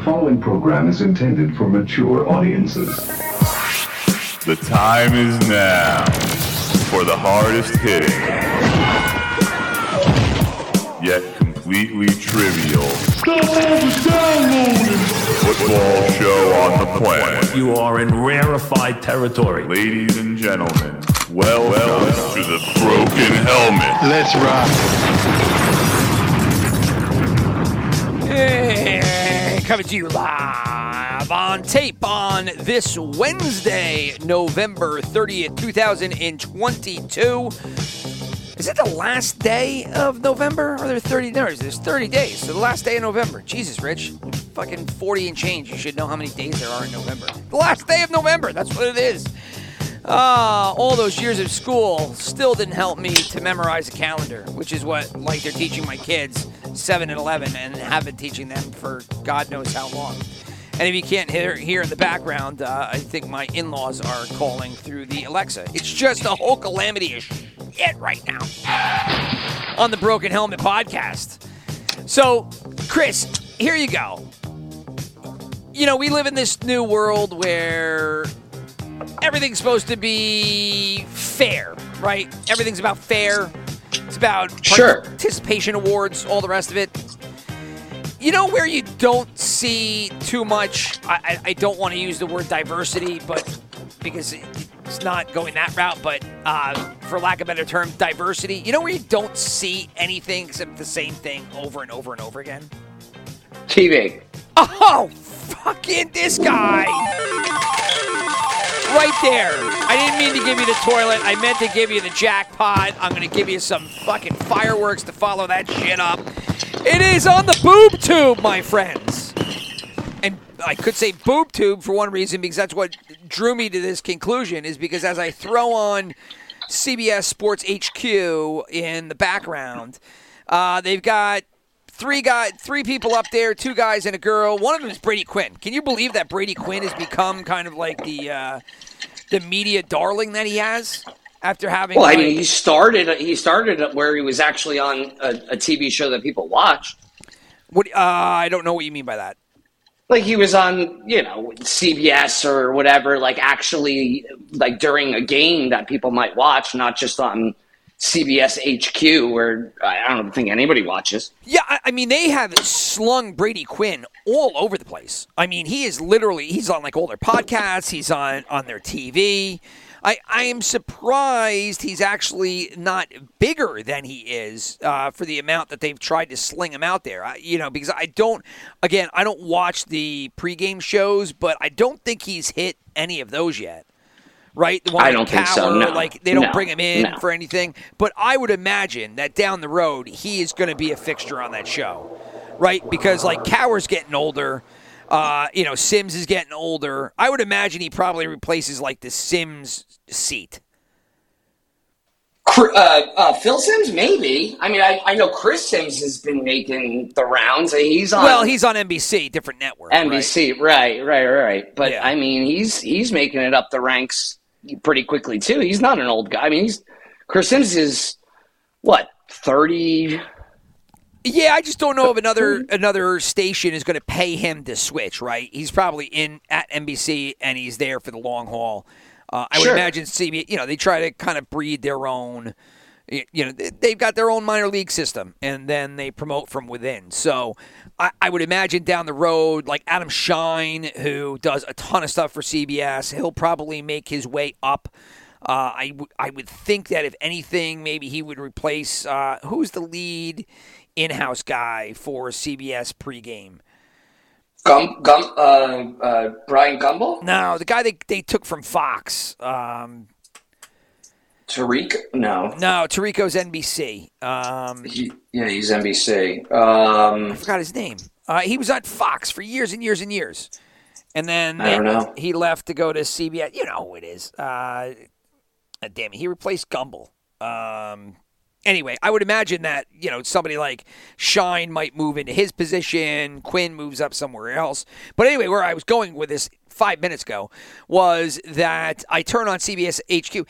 The following program is intended for mature audiences. The time is now for the hardest hitting, yet completely trivial football show on the planet. You are in rarefied territory. Ladies and gentlemen, welcome to the Broken Helmet. Let's rock. Hey, coming to you live on tape on this Wednesday, November 30th, 2022. Is it the last day of November? Are there 30? No, there's 30 days. So the last day of November. Jesus, Rich. Fucking 40 and change. You should know how many days there are in November. The last day of November. That's what it is. Ah, all those years of school still didn't help me to memorize a calendar, which is what like they're teaching my kids, seven and eleven, and have been teaching them for God knows how long. And if you can't hear here in the background, uh, I think my in-laws are calling through the Alexa. It's just a whole calamity of shit right now on the Broken Helmet podcast. So, Chris, here you go. You know, we live in this new world where everything's supposed to be fair, right? Everything's about fair. It's about Sure. participation awards, all the rest of it. You know where you don't see too much. I, I, I don't want to use the word diversity, but because it- it's not going that route. But uh, for lack of a better term, diversity. You know where you don't see anything except the same thing over and over and over again. TV. Oh, fucking this guy. Right there. I didn't mean to give you the toilet. I meant to give you the jackpot. I'm going to give you some fucking fireworks to follow that shit up. It is on the boob tube, my friends. And I could say boob tube for one reason because that's what drew me to this conclusion is because as I throw on CBS Sports HQ in the background, uh, they've got three guy, three people up there, two guys and a girl. One of them is Brady Quinn. Can you believe that Brady Quinn has become kind of like the uh, the media darling that he has after having? Well, I mean, he started. He started where he was actually on a, a TV show that people watch. what, uh, I don't know what you mean by that. Like he was on, you know, CBS or whatever. Like actually, like during a game that people might watch, not just on CBS HQ, where I don't think anybody watches. Yeah, I, mean they have slung Brady Quinn all over the place. I mean he is literally he's on like all their podcasts, he's on on their TV. I, I am surprised he's actually not bigger than he is uh, for the amount that they've tried to sling him out there. I, you know, because I don't, again, I don't watch the pregame shows, but I don't think he's hit any of those yet. Right? The one I don't think so, no. Like they don't No, bring him in no. for anything. But I would imagine that down the road he is going to be a fixture on that show, right? Because like Cowher's getting older, uh, you know Simms is getting older. I would imagine he probably replaces like the Simms seat. Uh, uh, Phil Simms, maybe. I mean, I, I know Chris Simms has been making the rounds. He's on. Well, he's on NBC, different network. right? NBC, right, right, right. But Yeah. I mean, he's he's making it up the ranks pretty quickly too. He's not an old guy. I mean, he's Chris Simms is what thirty. Yeah, I just don't know if another another station is going to pay him to switch. Right? He's probably in at NBC and he's there for the long haul. Uh, I would Sure. imagine CB. You know, they try to kind of breed their own. You know, they- they've got their own minor league system, and then they promote from within. So, I, I would imagine down the road, like Adam Schein, who does a ton of stuff for CBS, he'll probably make his way up. Uh, I, w- I would think that if anything, maybe he would replace uh, who's the lead in-house guy for CBS pregame. Gum, gum, uh, uh, Brian Gumbel, No, the guy they, they took from Fox. Um, Tariq. No, no, Tirico's NBC. Um, he, yeah, he's NBC. Um, I forgot his name. Uh, he was on Fox for years and years and years, and then I don't know. he left to go to CBS. You know who it is? Uh, uh, damn it, he replaced Gumbel. Um, anyway, I would imagine that you know somebody like Schein might move into his position. Quinn moves up somewhere else. But anyway, where I was going with this five minutes ago was that I turn on CBS HQ.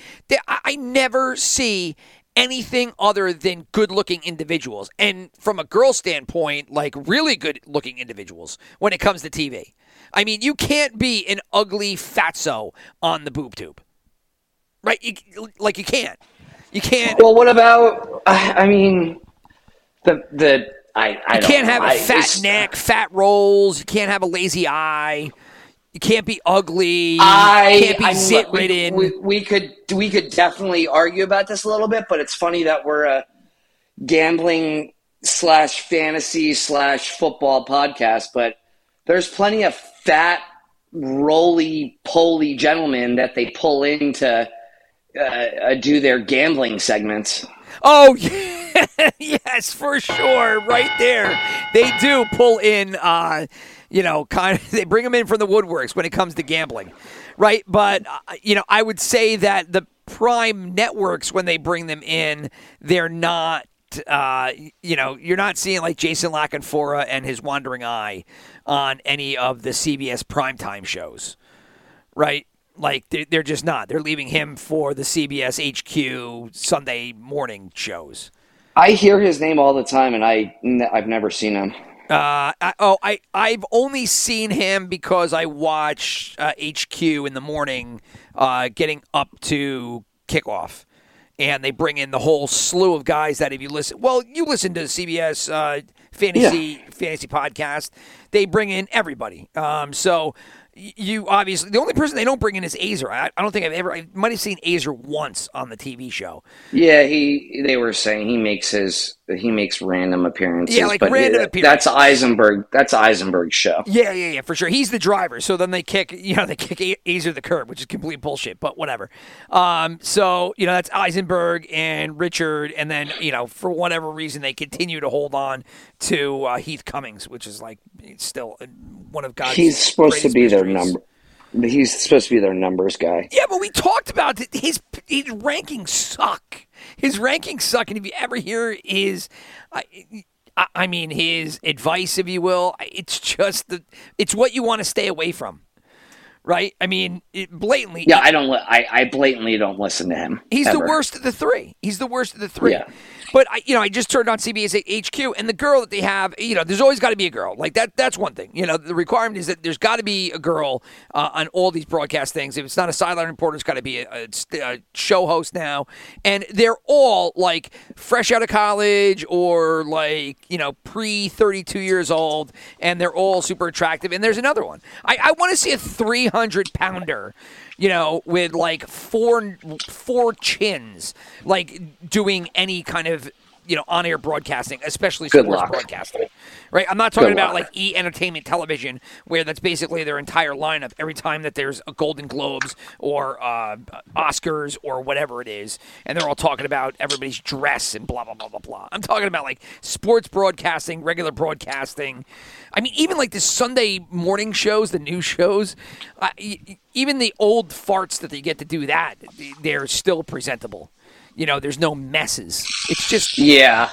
I I never see anything other than good looking individuals. And from a girl standpoint, like really good looking individuals when it comes to TV. I mean, you can't be an ugly fatso on the boob tube. Right? You, like you can't. You can't. Well, what about? I I mean, the the I I You can't have a I- fat neck, fat rolls. You can't have a lazy eye. You can't be ugly. I you can't be I- zit we- ridden. We, we could we could definitely argue about this a little bit, but it's funny that we're a gambling slash fantasy slash football podcast, but there's plenty of fat, roly poly gentlemen that they pull in to uh, uh, do their gambling segments. Oh, yes, for sure. Right there. They do pull in, uh, you know, kind of, they bring them in from the woodworks when it comes to gambling. Right. But, uh, you know, I would say that the prime networks, when they bring them in, they're not. Uh, you know, you're not seeing like Jason Lackenfora and his Wandering Eye on any of the CBS primetime shows, right? Like they're, they're just not. They're leaving him for the CBS HQ Sunday morning shows. I hear his name all the time, and I I've never seen him. Uh, I, oh, I I've only seen him because I watch uh, HQ in the morning, uh, getting up to kickoff, and they bring in the whole slew of guys that if you listen, well, you listen to the CBS uh, fantasy fantasy podcast, they bring in everybody. Um, so you obviously the only person they don't bring in is Aizer. I, I don't think I've ever. I might have seen Aizer once on the TV show. Yeah, he. They were saying he makes his he makes random appearances. Yeah, like but random appearances. That's Eisenberg. That's Eisenberg's show. Yeah, yeah, yeah, for sure. He's the driver, so then they kick, you know, they kick Aizer the curb, which is complete bullshit, but whatever. Um, so you know that's Eisenberg and Richard, and then you know for whatever reason they continue to hold on to uh, Heath Cummings, which is like still uh, one of God's. He's supposed to be their number. He's supposed to be their numbers guy. Yeah, but we talked about it. his his rankings suck. His rankings suck, and if you ever hear his, I, I- mean his advice, if you will, it's just the it's what you want to stay away from, right? I mean, it blatantly. Yeah, I don't. li- I, I blatantly don't listen to him. He's the worst of the three. He's the worst of the three. Yeah. But I, you know, I just turned on CBS HQ, and the girl that they have, you know, there's always got to be a girl. Like that. That's one thing. You know, the requirement is that there's got to be a girl uh, on all these broadcast things. If it's not a sideline reporter, it's got to be a, a a show host now, and they're all like fresh out of college or like you know pre 32 years old, and they're all super attractive. And there's another one. I, I want to see a 300 pounder you know, with like four four chins, like doing any kind of you know on air broadcasting, especially Good sports luck. broadcasting. Right? I'm not talking Good about luck. like E Entertainment Television, where that's basically their entire lineup. Every time that there's a Golden Globes or uh, Oscars or whatever it is, and they're all talking about everybody's dress and blah blah blah blah blah. I'm talking about like sports broadcasting, regular broadcasting. I mean, even like the Sunday morning shows, the news shows. Uh, even the old farts that they get to do that, they're still presentable. You know, there's no messes. It's just Yeah,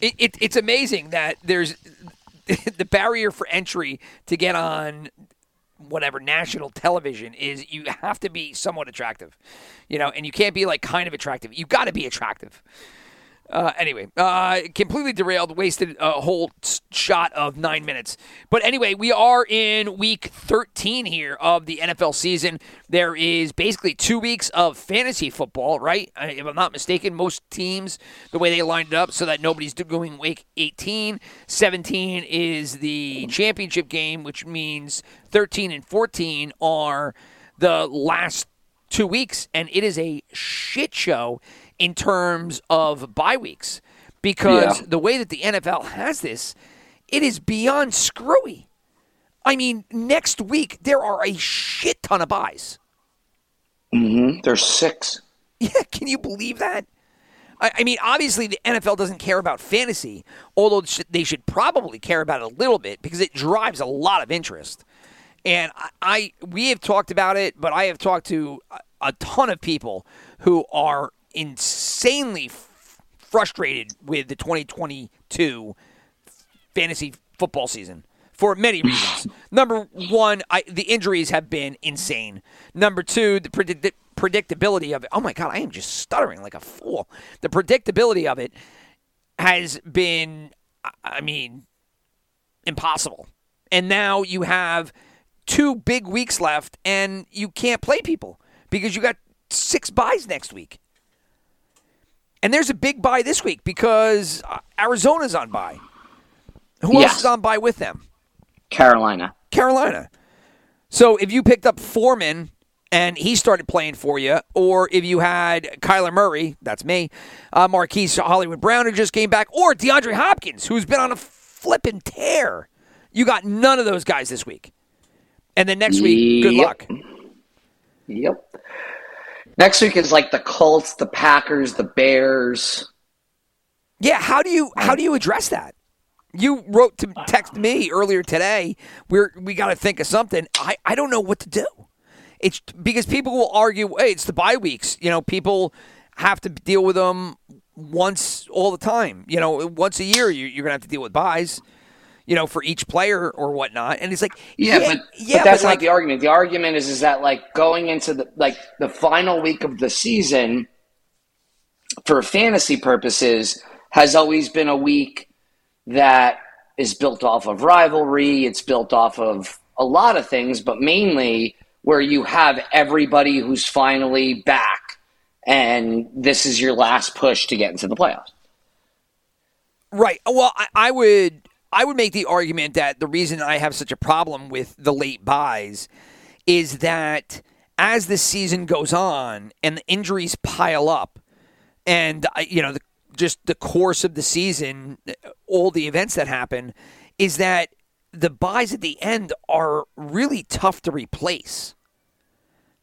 it, it, it's amazing that there's the barrier for entry to get on whatever national television is you have to be somewhat attractive you know and you can't be like kind of attractive. You got to be attractive uh, anyway, uh, completely derailed, wasted a whole shot of nine minutes. But anyway, we are in week 13 here of the NFL season. There is basically two weeks of fantasy football, right? If I'm not mistaken, most teams, the way they lined it up so that nobody's doing week 18. 17 is the championship game, which means 13 and 14 are the last two weeks, and it is a shit show in terms of bye weeks because Yeah. the way that the NFL has this, it is beyond screwy. I mean, next week there are a shit ton of buys. Mm-hmm. there's six. Yeah, can you believe that? I, I mean, obviously the NFL doesn't care about fantasy, although they should probably care about it a little bit because it drives a lot of interest. And I, I we have talked about it, but I have talked to a, a ton of people who are insanely f- frustrated with the 2022 fantasy football season for many reasons. Number one, I, the injuries have been insane. Number two, the predict- predictability of it. Oh my God, I am just stuttering like a fool. The predictability of it has been, I- I mean, impossible. And now you have two big weeks left, and you can't play people because you got six buys next week. And there's a big buy this week because uh, Arizona's on buy. Who else is on buy with them? Carolina. Carolina. So if you picked up Foreman and he started playing for you, or if you had Kyler Murray, that's me, uh, Marquise Hollywood Brown who just came back, or DeAndre Hopkins who's been on a flipping tear, you got none of those guys this week. And then next week, good luck. Yep. Next week is like the Colts, the Packers, the Bears. Yeah, how do you how do you address that? You wrote to text me earlier today. We're we got to think of something. I I don't know what to do. It's because people will argue, hey, it's the bye weeks. You know, people have to deal with them once all the time. You know, once a year you, you're gonna have to deal with buys. You know, for each player or whatnot. And it's like, Yeah, but, yeah, but that's not like, the argument. The argument is is that like going into the like the final week of the season for fantasy purposes has always been a week that is built off of rivalry. It's built off of a lot of things, but mainly where you have everybody who's finally back and this is your last push to get into the playoffs. Right. Well, I, I would I would make the argument that the reason I have such a problem with the late buys is that as the season goes on and the injuries pile up, and you know the, just the course of the season, all the events that happen, is that the buys at the end are really tough to replace.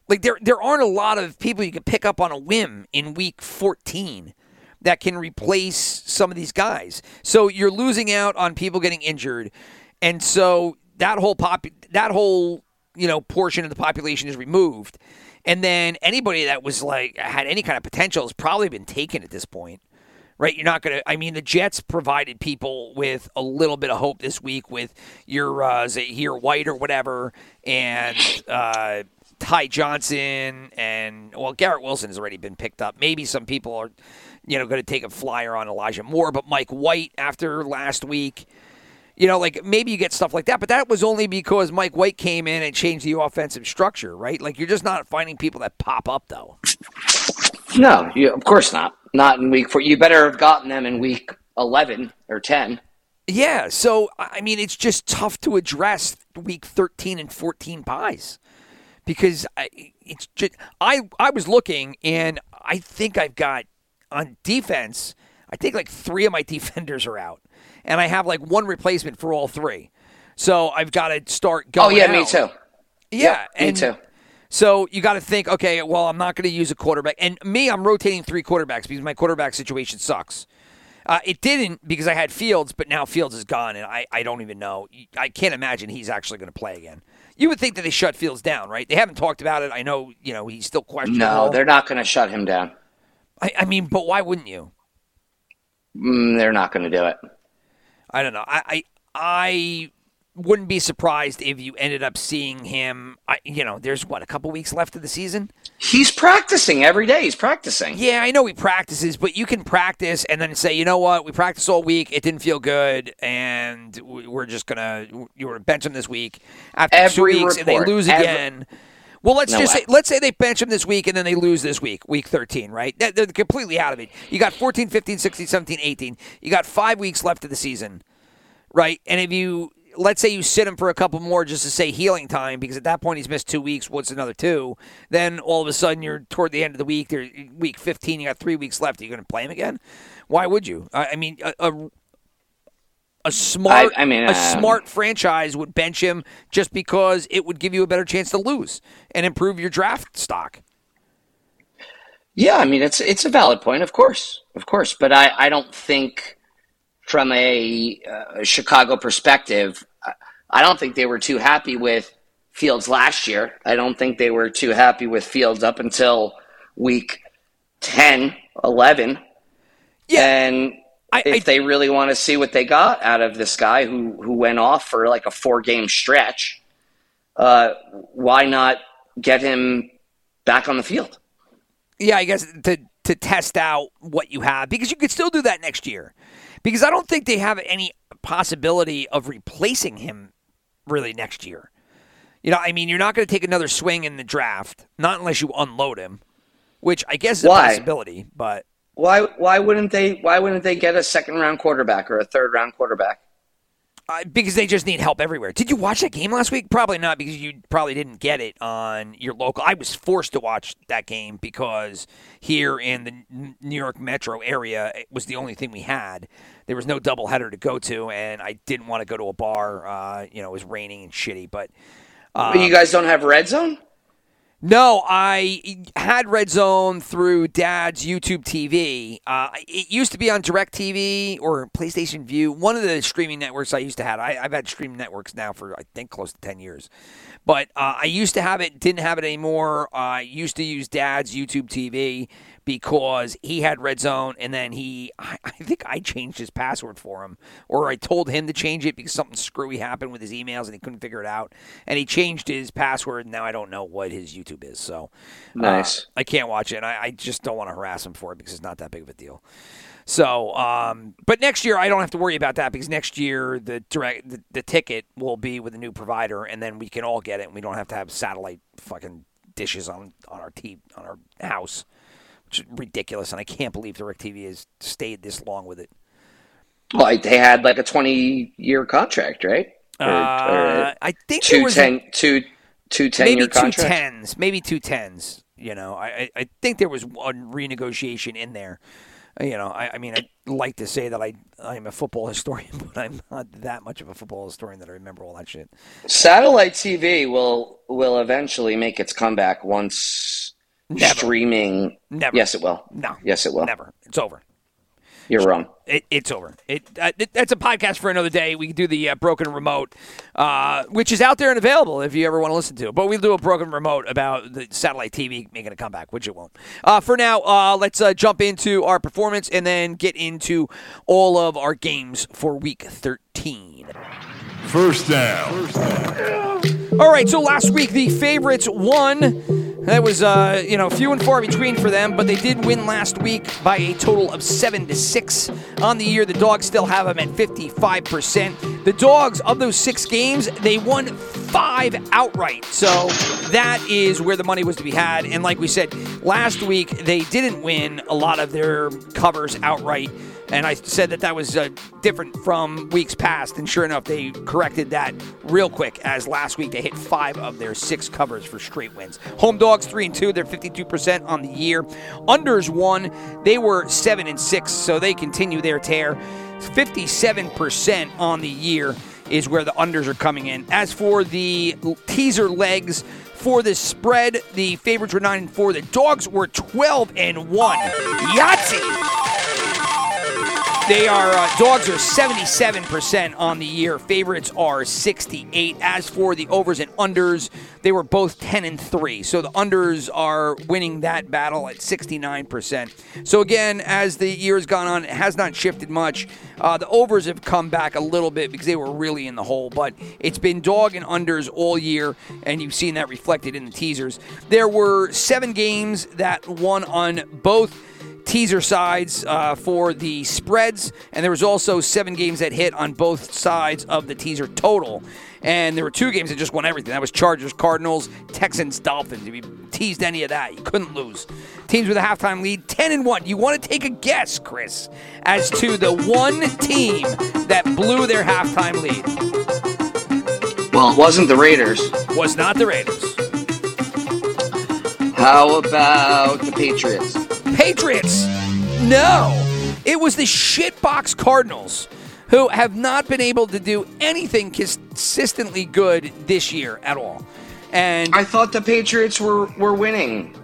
Like there there aren't a lot of people you can pick up on a whim in week 14 that can replace some of these guys. So you're losing out on people getting injured. And so that whole pop that whole, you know, portion of the population is removed. And then anybody that was like had any kind of potential has probably been taken at this point. Right, you're not gonna. I mean, the Jets provided people with a little bit of hope this week with your uh, Zahir White or whatever, and uh, Ty Johnson, and well, Garrett Wilson has already been picked up. Maybe some people are, you know, going to take a flyer on Elijah Moore, but Mike White after last week, you know, like maybe you get stuff like that. But that was only because Mike White came in and changed the offensive structure, right? Like you're just not finding people that pop up though. No, you, of course not. Not in week four. You better have gotten them in week 11 or 10. Yeah, so I mean, it's just tough to address week 13 and 14 buys because I, it's just I I was looking and I think I've got on defense. I think like three of my defenders are out, and I have like one replacement for all three. So I've got to start going. Oh, going. yeah, me too. Yeah, me too. So you got to think, okay, well, I'm not going to use a quarterback, and me, I'm rotating three quarterbacks because my quarterback situation sucks. Uh, it didn't because I had Fields, but now Fields is gone, and I, I don't even know. I can't imagine he's actually going to play again. You would think that they shut Fields down, right? They haven't talked about it. I know, you know, he's still questionable. No, they're not going to shut him down. I, I mean, but why wouldn't you? Mm, they're not going to do it. I don't know. I, I I wouldn't be surprised if you ended up seeing him. I, you know, there's what a couple weeks left of the season. He's practicing every day. He's practicing. Yeah, I know he practices, but you can practice and then say, you know what, we practiced all week, it didn't feel good, and we- we're just gonna you were bench him this week. After two Every weeks, and they report, lose every- again. Well, let's No just way. say let's say they bench him this week and then they lose this week, week 13, right? They're- completely out of it. You got 14, 15, 16, 17, 18. You got five weeks left of the season, right? And if you let's say you sit him for a couple more just to say healing time, because at that point he's missed two weeks. What's another two? Then all of a sudden you're toward the end of the week. Week 15, you got three weeks left. Are you going to play him again? Why would you? I, I mean, a, a, a smart, I- I mean, a um, smart franchise would bench him just because it would give you a better chance to lose and improve your draft stock. Yeah, I mean it's it's a valid point, of course, of course, but I I don't think from a uh, Chicago perspective, I- don't think they were too happy with Fields last year. I don't think they were too happy with Fields up until week 10, 11. Yeah, And I- if I- they really want to see what they got out of this guy who who went off for like a four game stretch, uh, why not get him back on the field? Yeah, I guess to to test out what you have because you could still do that next year. Because I don't think they have any possibility of replacing him really next year. You know, I mean, you're not going to take another swing in the draft, not unless you unload him, which I guess is Why? a possibility. But Why why wouldn't they why wouldn't they get a second round quarterback or a third round quarterback? uh, because they just need help everywhere. Did you watch that game last week? Probably not, because you probably didn't get it on your local. I was forced to watch that game because here in the New York metro area, it was the only thing we had. There was no doubleheader to go to, and I didn't want to go to a bar. Uh, you know, it was raining and shitty, but. Uh, But you guys don't have red zone? No, I had Red Zone through Dad's YouTube TV. Uh, it used to be on Direct TV or PlayStation Vue, one of the streaming networks I used to have. I, I've had streaming networks now for I think close to ten years, but uh, I used to have it, didn't have it anymore. Uh, I used to use Dad's YouTube TV because he had Red Zone, and then he, I, I think I changed his password for him, or I told him to change it because something screwy happened with his emails and he couldn't figure it out, and he changed his password. And now I don't know what his YouTube is, so uh, Nice. I can't watch it. And I, I just don't want to harass him for it because it's not that big of a deal. So, um, but next year I don't have to worry about that because next year the direct the, the ticket will be with a new provider, and then we can all get it, and we don't have to have satellite fucking dishes on on our t on our house, ridiculous. And I can't believe DirecTV has stayed this long with it. Like they had like a twenty year contract, right? Or, Uh, or I think there two was ten two two ten maybe year two contracts. tens, maybe two tens. You know, I, I I think there was one renegotiation in there. Uh, You know, I, I mean, I'd like to say that I I'm a football historian, but I'm not that much of a football historian that I remember all that shit. Satellite TV will will eventually make its comeback once Never. streaming. Never. Yes, it will. No. Yes, it will. Never. It's over. You're wrong. It, it's over. It, uh, it that's a podcast for another day. We can do the uh, broken remote, uh, which is out there and available if you ever want to listen to it. But we'll do a broken remote about the satellite TV making a comeback, which it won't. Uh, for now, uh, let's uh, jump into our performance and then get into all of our games for Week 13. First down. All right, so last week the favorites won. That was uh, you know few and far between for them, but they did win last week by a total of seven to six. On the year, the dogs still have them at fifty-five percent. The dogs of those six games, they won five outright. So that is where the money was to be had. And like we said last week, they didn't win a lot of their covers outright. And I said that that was uh, different from weeks past. And sure enough, they corrected that real quick as last week they hit five of their six covers for straight wins. Home dogs, three and two, they're 52% on the year. Unders won, they were seven and six, so they continue their tear. 57% on the year is where the unders are coming in. As for the teaser legs, for the spread, the favorites were 9 and 4. The dogs were 12 and 1. Yahtzee! They are uh, dogs are 77% on the year. Favorites are 68. As for the overs and unders, they were both 10 and 3. So the unders are winning that battle at 69%. So again, as the year has gone on, it has not shifted much. Uh, the overs have come back a little bit because they were really in the hole, but it's been dog and unders all year, and you've seen that reflected in the teasers. There were seven games that won on both teaser sides uh, for the spreads, and there was also seven games that hit on both sides of the teaser total. And there were two games that just won everything. That was Chargers, Cardinals, Texans, Dolphins. If you teased any of that, you couldn't lose. Teams with a halftime lead, 10 and 1. You want to take a guess, Chris, as to the one team that blew their halftime lead? Well, it wasn't the Raiders. Was not the Raiders. How about the Patriots? Patriots. No. It was the shitbox Cardinals who have not been able to do anything consistently good this year at all. And I thought the Patriots were were winning.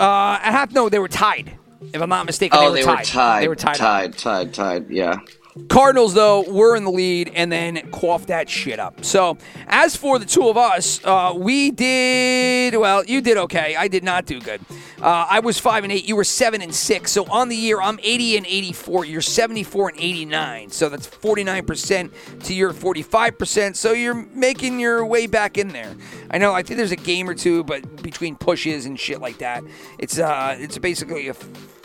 uh, at half, no, they were tied. If I'm not mistaken, Oh, they, they were, were tied. They were tied. Tied. Tied. Tied. Yeah. Cardinals, though, were in the lead and then coughed that shit up. So, as for the two of us, uh, we did well. You did okay. I did not do good. Uh, I was five and eight. You were seven and six. So on the year, I'm 80 and 84. You're 74 and 89. So that's 49 percent to your 45 percent. So you're making your way back in there. I know. I think there's a game or two, but between pushes and shit like that, it's uh, it's basically a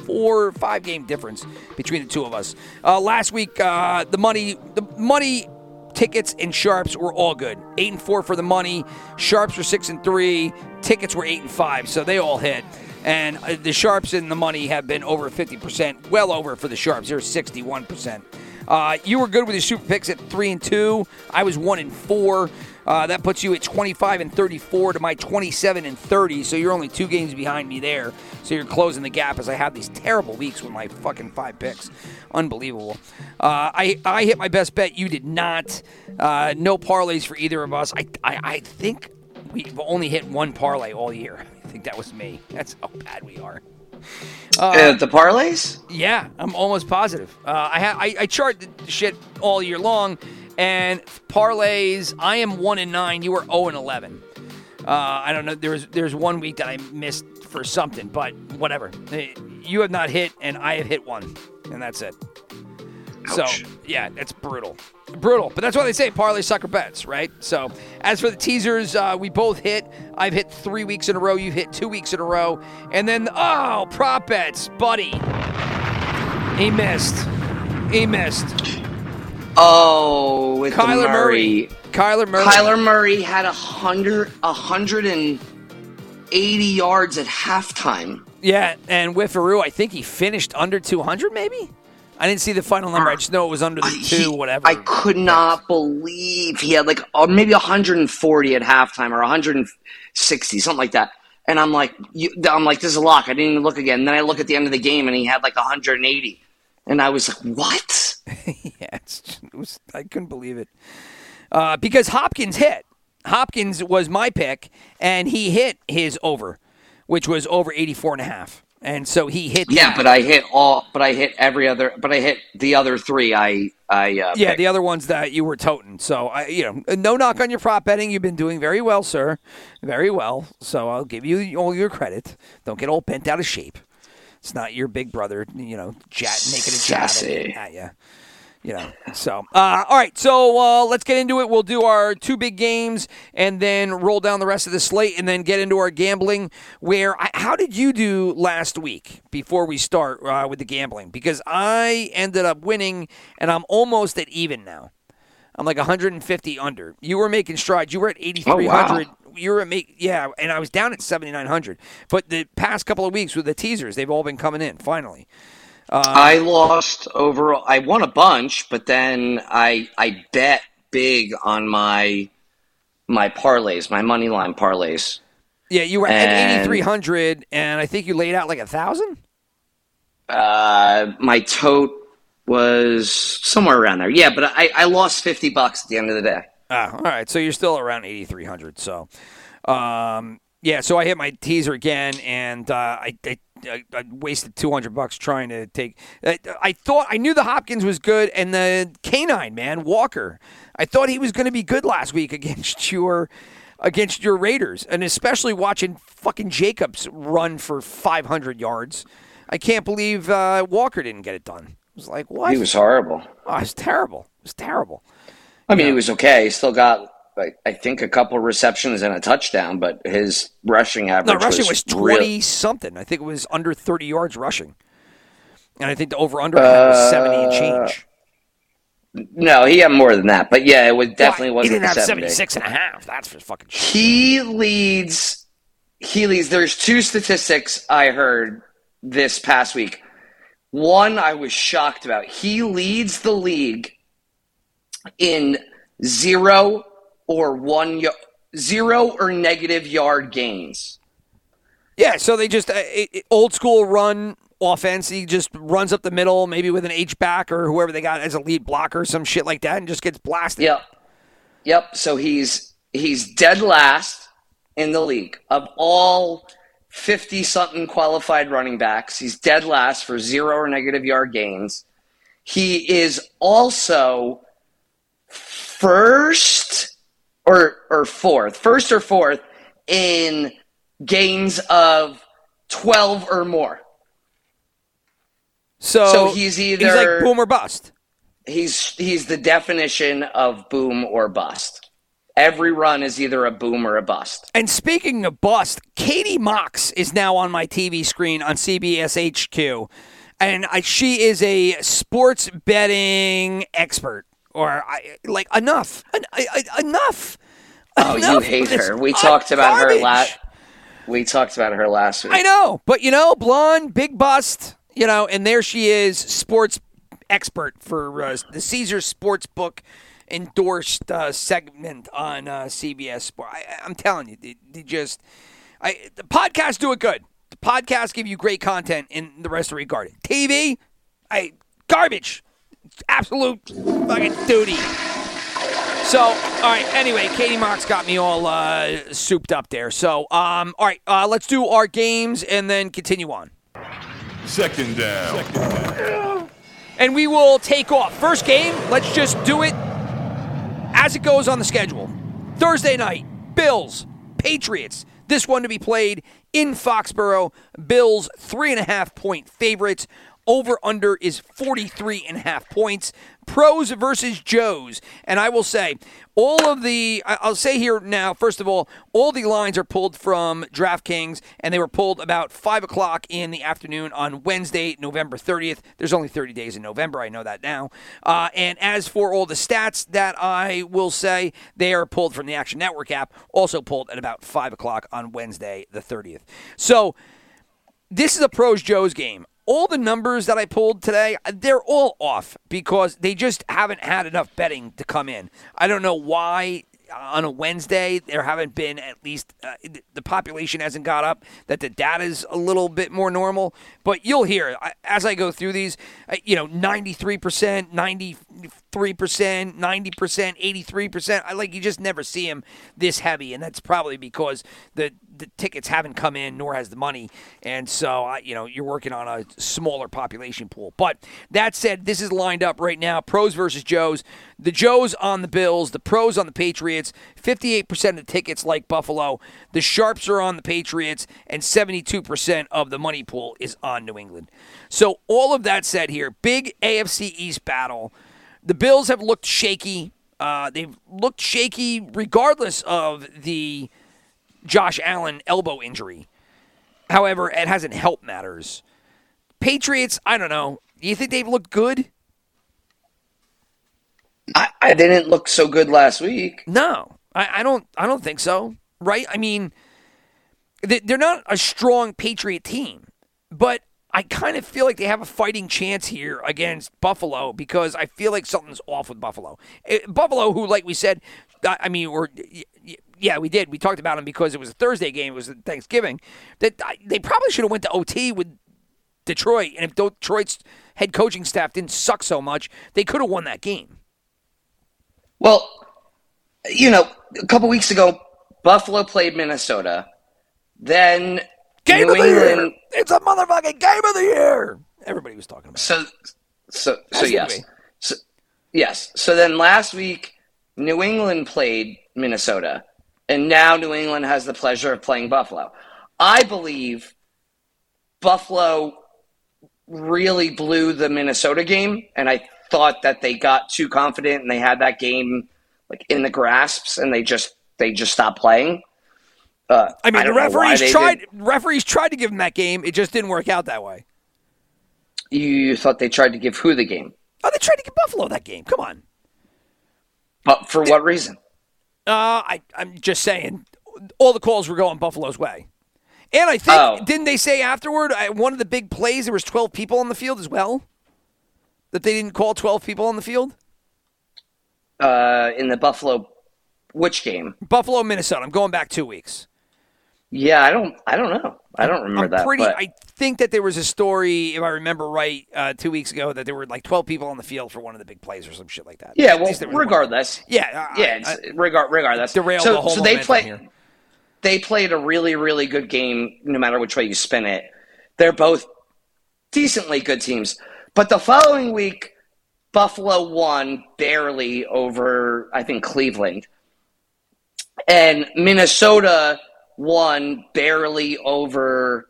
four five game difference between the two of us. Uh, last week, uh, the money the money tickets and sharps were all good. Eight and four for the money. Sharps were six and three. Tickets were eight and five, so they all hit. And uh, the sharps and the money have been over 50%, well over for the sharps. They're 61%. Uh, you were good with your super picks at three and two. I was one and four. Uh, that puts you at 25 and 34 to my 27 and 30. So you're only two games behind me there. So you're closing the gap as I have these terrible weeks with my fucking five picks. Unbelievable. Uh, I I hit my best bet. You did not. Uh, no parlays for either of us. I, I I think we've only hit one parlay all year. I think that was me. That's how bad we are. Uh, the parlays? Yeah, I'm almost positive. Uh, I, ha- I I chart the shit all year long, and parlays. I am one and nine. You were zero and eleven. Uh, I don't know. There was there's one week that I missed for something, but whatever. You have not hit, and I have hit one, and that's it. Ouch. So yeah, that's brutal, brutal. But that's why they say parlay sucker bets, right? So as for the teasers, uh, we both hit. I've hit three weeks in a row. You've hit two weeks in a row, and then oh, prop bets, buddy. He missed. He missed. Oh, with Kyler Murray. Murray. Kyler Murray. Kyler Murray had a hundred, a hundred and eighty yards at halftime. Yeah, and with Whiffaroo, I think he finished under 200, maybe. I didn't see the final number. I just know it was under the I- two, he- whatever. I could not believe he had like uh, maybe 140 at halftime or 160, something like that. And I'm like, you, I'm like, this is a lock. I didn't even look again. And then I look at the end of the game and he had like 180, and I was like, what? yeah, it's it was. I couldn't believe it uh, because Hopkins hit. Hopkins was my pick, and he hit his over, which was over 84 and a half. And so he hit. Yeah, that. but I hit all, but I hit every other, but I hit the other three. I, I, uh, Yeah, picked. the other ones that you were toting. So I, you know, no knock on your prop betting. You've been doing very well, sir. Very well. So I'll give you all your credit. Don't get all bent out of shape. It's not your big brother, you know, jat, making a jab at you. You know. So uh, all right. So uh, let's get into it. We'll do our two big games and then roll down the rest of the slate and then get into our gambling. Where I, how did you do last week before we start uh, with the gambling? Because I ended up winning and I'm almost at even now. I'm like 150 under. You were making strides. You were at 8,300. You were at make yeah, and I was down at 7,900. But the past couple of weeks with the teasers, they've all been coming in. Finally, I lost overall. I won a bunch, but then I, I bet big on my, my parlays, my money line parlays. yeah, you were at 8,300, and I think you laid out like a thousand. Uh, my tote was somewhere around there. Yeah, but I, I lost 50 bucks at the end of the day. Ah, all right. So you're still around 8,300. So, um, yeah. So I hit my teaser again, and uh, I, I, I wasted 200 bucks trying to take. I, I thought I knew the Hopkins was good, and the canine man Walker. I thought he was going to be good last week against your against your Raiders, and especially watching fucking Jacobs run for 500 yards. I can't believe uh, Walker didn't get it done. Was like what? He was horrible. Oh, it was terrible. It was terrible. I mean, he was okay. He still got, like, I think, a couple receptions and a touchdown, but his rushing average No, rushing was was twenty real- something. I think it was under thirty yards rushing, and I think the over under was uh, seventy and change. No, he had more than that. But yeah, it was definitely Well, wasn't didn't the have 70. 76 and a half. That's for fucking shit. He leads. He leads. There's two statistics I heard this past week. One I was shocked about. He leads the league in zero or one zero or negative yard gains. Yeah, so they just uh, old school run offense. He just runs up the middle, maybe with an H back or whoever they got as a lead blocker, some shit like that, and just gets blasted. Yep. Yep. So he's he's dead last in the league of all fifty something qualified running backs. He's dead last for zero or negative yard gains. he is also first or or fourth, first or fourth in gains of 12 or more. So, So he's he's either- like boom or bust. He's he's the definition of boom or bust. Every run is either a boom or a bust. And speaking of bust, Katie Mox is now on my TV screen on CBS HQ, and I, she is a sports betting expert. Or I, like enough, En- I- enough. Oh, you hate her. We talked about her garbage. last. We talked about her last week. I know, but you know, blonde, big bust, you know, and there she is, sports expert for uh, the Caesar Sportsbook endorsed uh, segment on uh, CBS Sport. I, I'm telling you, they, they just, I the podcasts do it good. The podcasts give you great content in the rest of regard. TV, I garbage, absolute fucking duty. So, all right. Anyway, Katie Mox got me all uh, souped up there. So, um, all right. Uh, let's do our games and then continue on. Second down. And we will take off. First game. Let's just do it as it goes on the schedule. Thursday night, Bills, Patriots. This one to be played in Foxborough. Bills three and a half point favorites. Over under is 43 and a half points. Pros versus Joes. And I will say, all of the, I'll say here now, first of all, all the lines are pulled from DraftKings, and they were pulled about 5 o'clock in the afternoon on Wednesday, November 30th. There's only 30 days in November, I know that now. Uh, and as for all the stats that I will say, they are pulled from the Action Network app, also pulled at about 5 o'clock on Wednesday, the 30th. So, this is a pros Joe's game. All the numbers that I pulled today, they're all off because they just haven't had enough betting to come in. I don't know why on a Wednesday there haven't been at least uh, the population hasn't got up that the data's a little bit more normal but you'll hear as i go through these uh, you know 93% 93% 90% 83% i like you just never see them this heavy and that's probably because the the tickets haven't come in nor has the money. And so you know you're working on a smaller population pool. But that said this is lined up right now. Pros versus joes. The joes on the bills the pros on the patriots. 58% of the tickets like buffalo. The sharps are on the patriots and 72% of the money pool is on new england. So all of that said here big afc east battle. The bills have looked shaky. Uh, they've looked shaky regardless of the Josh Allen elbow injury. However, it hasn't helped matters. Patriots, I don't know. Do you think they've looked good? I, I didn't look so good last week. No, I, I don't. I don't think so. Right? I mean, they- they're not a strong Patriot team, but I kind of feel like they have a fighting chance here against Buffalo because I feel like something's off with Buffalo. Eh, Buffalo, who, like we said, I I mean, we're yeah, we did. We talked about them because it was a Thursday game. It was Thanksgiving. That they probably should have went to OT with Detroit, and if Detroit's head coaching staff didn't suck so much, they could have won that game. Well, you know, a couple weeks ago, Buffalo played Minnesota. Then Game New of the year. England. It's a motherfucking game of the year. Everybody was talking about. it. So, so, so yes, so, yes. So then last week, New England played Minnesota, and now New England has the pleasure of playing Buffalo. I believe Buffalo really blew the Minnesota game, and I thought that they got too confident and they had that game like in the grasps, and they just they just stopped playing. Uh, I mean, the know why referees tried. did- Referees tried to give him that game. It just didn't work out that way. You thought they tried to give who the game, Oh, they tried to give Buffalo that game. Come on. but for what reason? Uh, I, I'm just saying, all the calls were going Buffalo's way. And I think Oh. didn't they say afterward uh, one of the big plays there was 12 people on the field as well? That they didn't call 12 people on the field? Uh, in the Buffalo, which game? Buffalo, Minnesota. I'm going back two weeks. Yeah, I don't. I don't know. I don't remember I'm that. pretty. but- I think that there was a story, if I remember right, uh, two weeks ago that there were like 12 people on the field for one of the big plays or some shit like that. yeah. Well, regardless. Yeah. I- Yeah. I- It's, regard, regardless. derailed so, the whole so they play. here. They played a really, really good game. No matter which way you spin it, they're both decently good teams. But the following week, Buffalo won barely over, I think, Cleveland. And Minnesota won barely over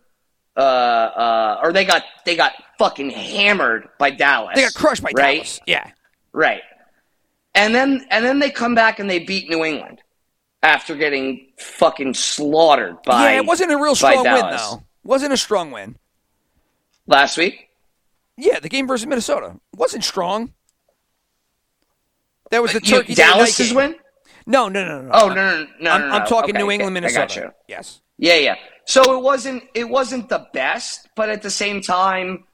uh, uh, or they got they got fucking hammered by Dallas. They got crushed by right? Dallas. Yeah. Right. And then and then they come back and they beat New England after getting fucking slaughtered by yeah, it wasn't a real strong win though. Wasn't a strong win. last week. Yeah, the game versus Minnesota wasn't strong. That was the You- Turkey night Dallas's win? No, no, no, no. Oh no no no! no, I'm, no, I'm talking Okay, New England, I Minnesota. got you. Yes. Yeah, yeah. So it wasn't it wasn't the best, but at the same time,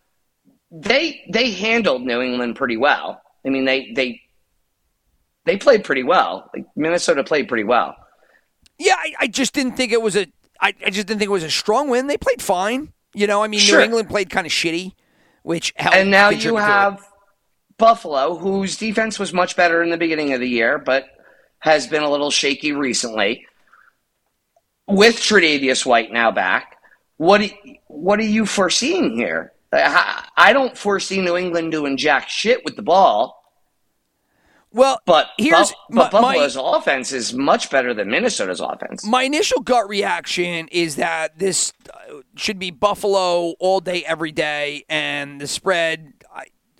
they they handled New England pretty well. I mean, they they they played pretty well. Like Minnesota played pretty well. Yeah, I, I just didn't think it was a. I, I just didn't think it was a strong win. They played fine. You know, I mean, Sure. New England played kind of shitty, which helped. And now you contribute to it. have Buffalo, whose defense was much better in the beginning of the year, but has been a little shaky recently. With Tre'Davious White now back, what what are you foreseeing here? I don't foresee New England doing jack shit with the ball. Well, But, here's Bu- but my, my- Buffalo's offense is much better than Minnesota's offense. my initial gut reaction is that this uh, should be Buffalo all day, every day, and the spread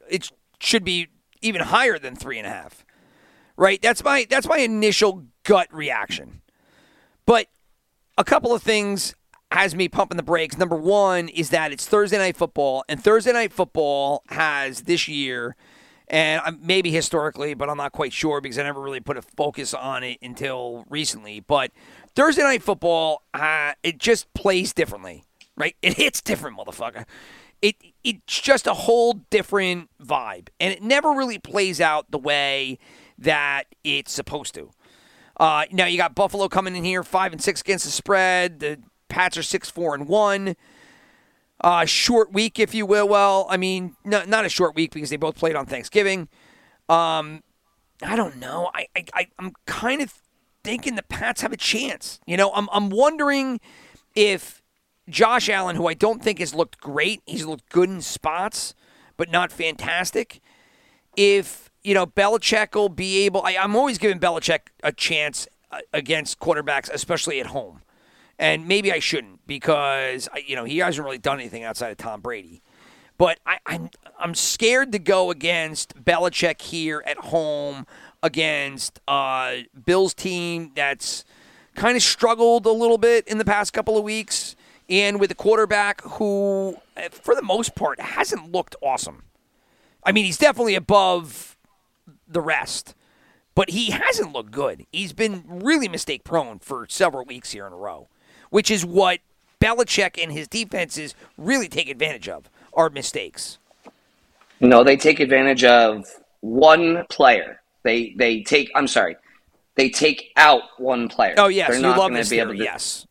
it should be even higher than three and a half. Right? That's my that's my initial gut reaction. But a couple of things has me pumping the brakes. Number one is that it's Thursday night football, and Thursday night football has this year, and um, maybe historically, but I'm not quite sure because I never really put a focus on it until recently. But Thursday night football, uh, it just plays differently, right? It hits different, motherfucker. It it's just a whole different vibe, and it never really plays out the way that it's supposed to. Uh, now you got Buffalo coming in here five and six against the spread. The Pats are six four and one. Uh, short week, if you will. Well, I mean, no, not a short week because they both played on Thanksgiving. Um, I don't know. I, I, I I'm kind of thinking the Pats have a chance. You know, I'm I'm wondering if Josh Allen, who I don't think has looked great, he's looked good in spots, but not fantastic. If you know Belichick will be able, I, I'm always giving Belichick a chance uh, against quarterbacks, especially at home. And maybe I shouldn't because you know he hasn't really done anything outside of Tom Brady. But I, I'm I'm scared to go against Belichick here at home against uh, Bill's team that's kind of struggled a little bit in the past couple of weeks, and with a quarterback who, uh, for the most part, hasn't looked awesome. I mean, he's definitely above the rest, but he hasn't looked good. He's been really mistake prone for several weeks here in a row, which is what Belichick and his defenses really take advantage of are mistakes. No, they take advantage of one player. They they take. I'm sorry, they take out one player. Oh yes, They're you not love this be able theory. to. Yes.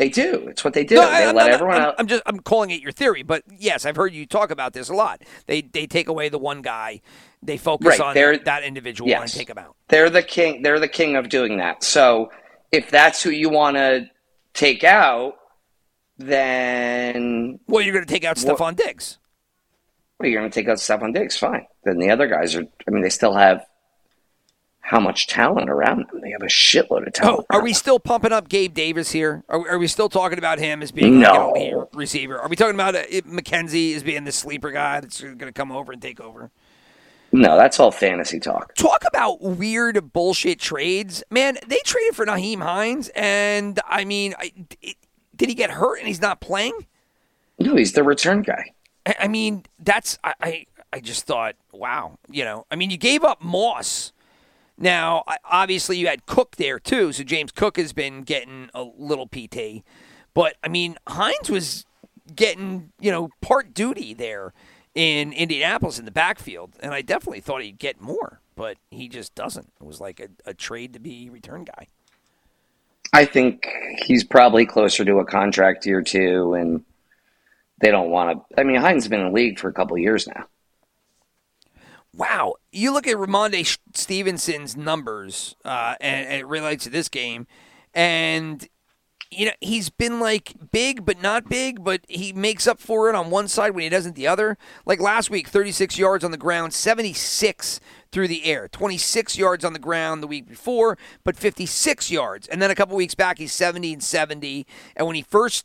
They do. It's what they do. No, they I, am let not- everyone I'm, out. I'm just I'm calling it your theory, but yes, I've heard you talk about this a lot. They they take away the one guy, they focus Right, on they're- that individual yes. and take him out. They're the king. They're the king of doing that. So if that's who you want to take out, then Well, you're going to take out Stefon Diggs. well, you're going to take out Stefon Diggs. Fine. Then the other guys are. I mean, they still have how much talent around them? They have a shitload of talent. Oh, are we them. still pumping up Gabe Davis here? Are, are we still talking about him as being No. like, an receiver? Are we talking about uh, McKenzie as being the sleeper guy that's going to come over and take over? No, that's all fantasy talk. Talk about weird bullshit trades, man. They traded for Nyheim Hines, and I mean, I, it, did he get hurt and he's not playing? No, he's the return guy. I, I mean, that's I, I I just thought, wow, you know, I mean, you gave up Moss. Now, obviously, you had Cook there too, so James Cook has been getting a little PT, but I mean, Hines was getting you know part duty there in Indianapolis in the backfield, and I definitely thought he'd get more, but he just doesn't. It was like a, a trade to be return guy. I think he's probably closer to a contract year two, and they don't want to. I mean, Hines has been in the league for a couple years now. Wow. You look at Rhamondre Stevenson's numbers, uh, and, and it relates to this game, and you know, he's been like big but not big, but he makes up for it on one side when he doesn't the other. Like last week, 36 yards on the ground, 76 through the air, 26 yards on the ground the week before, but 56 yards. And then a couple weeks back, he's 70 and 70. And when he first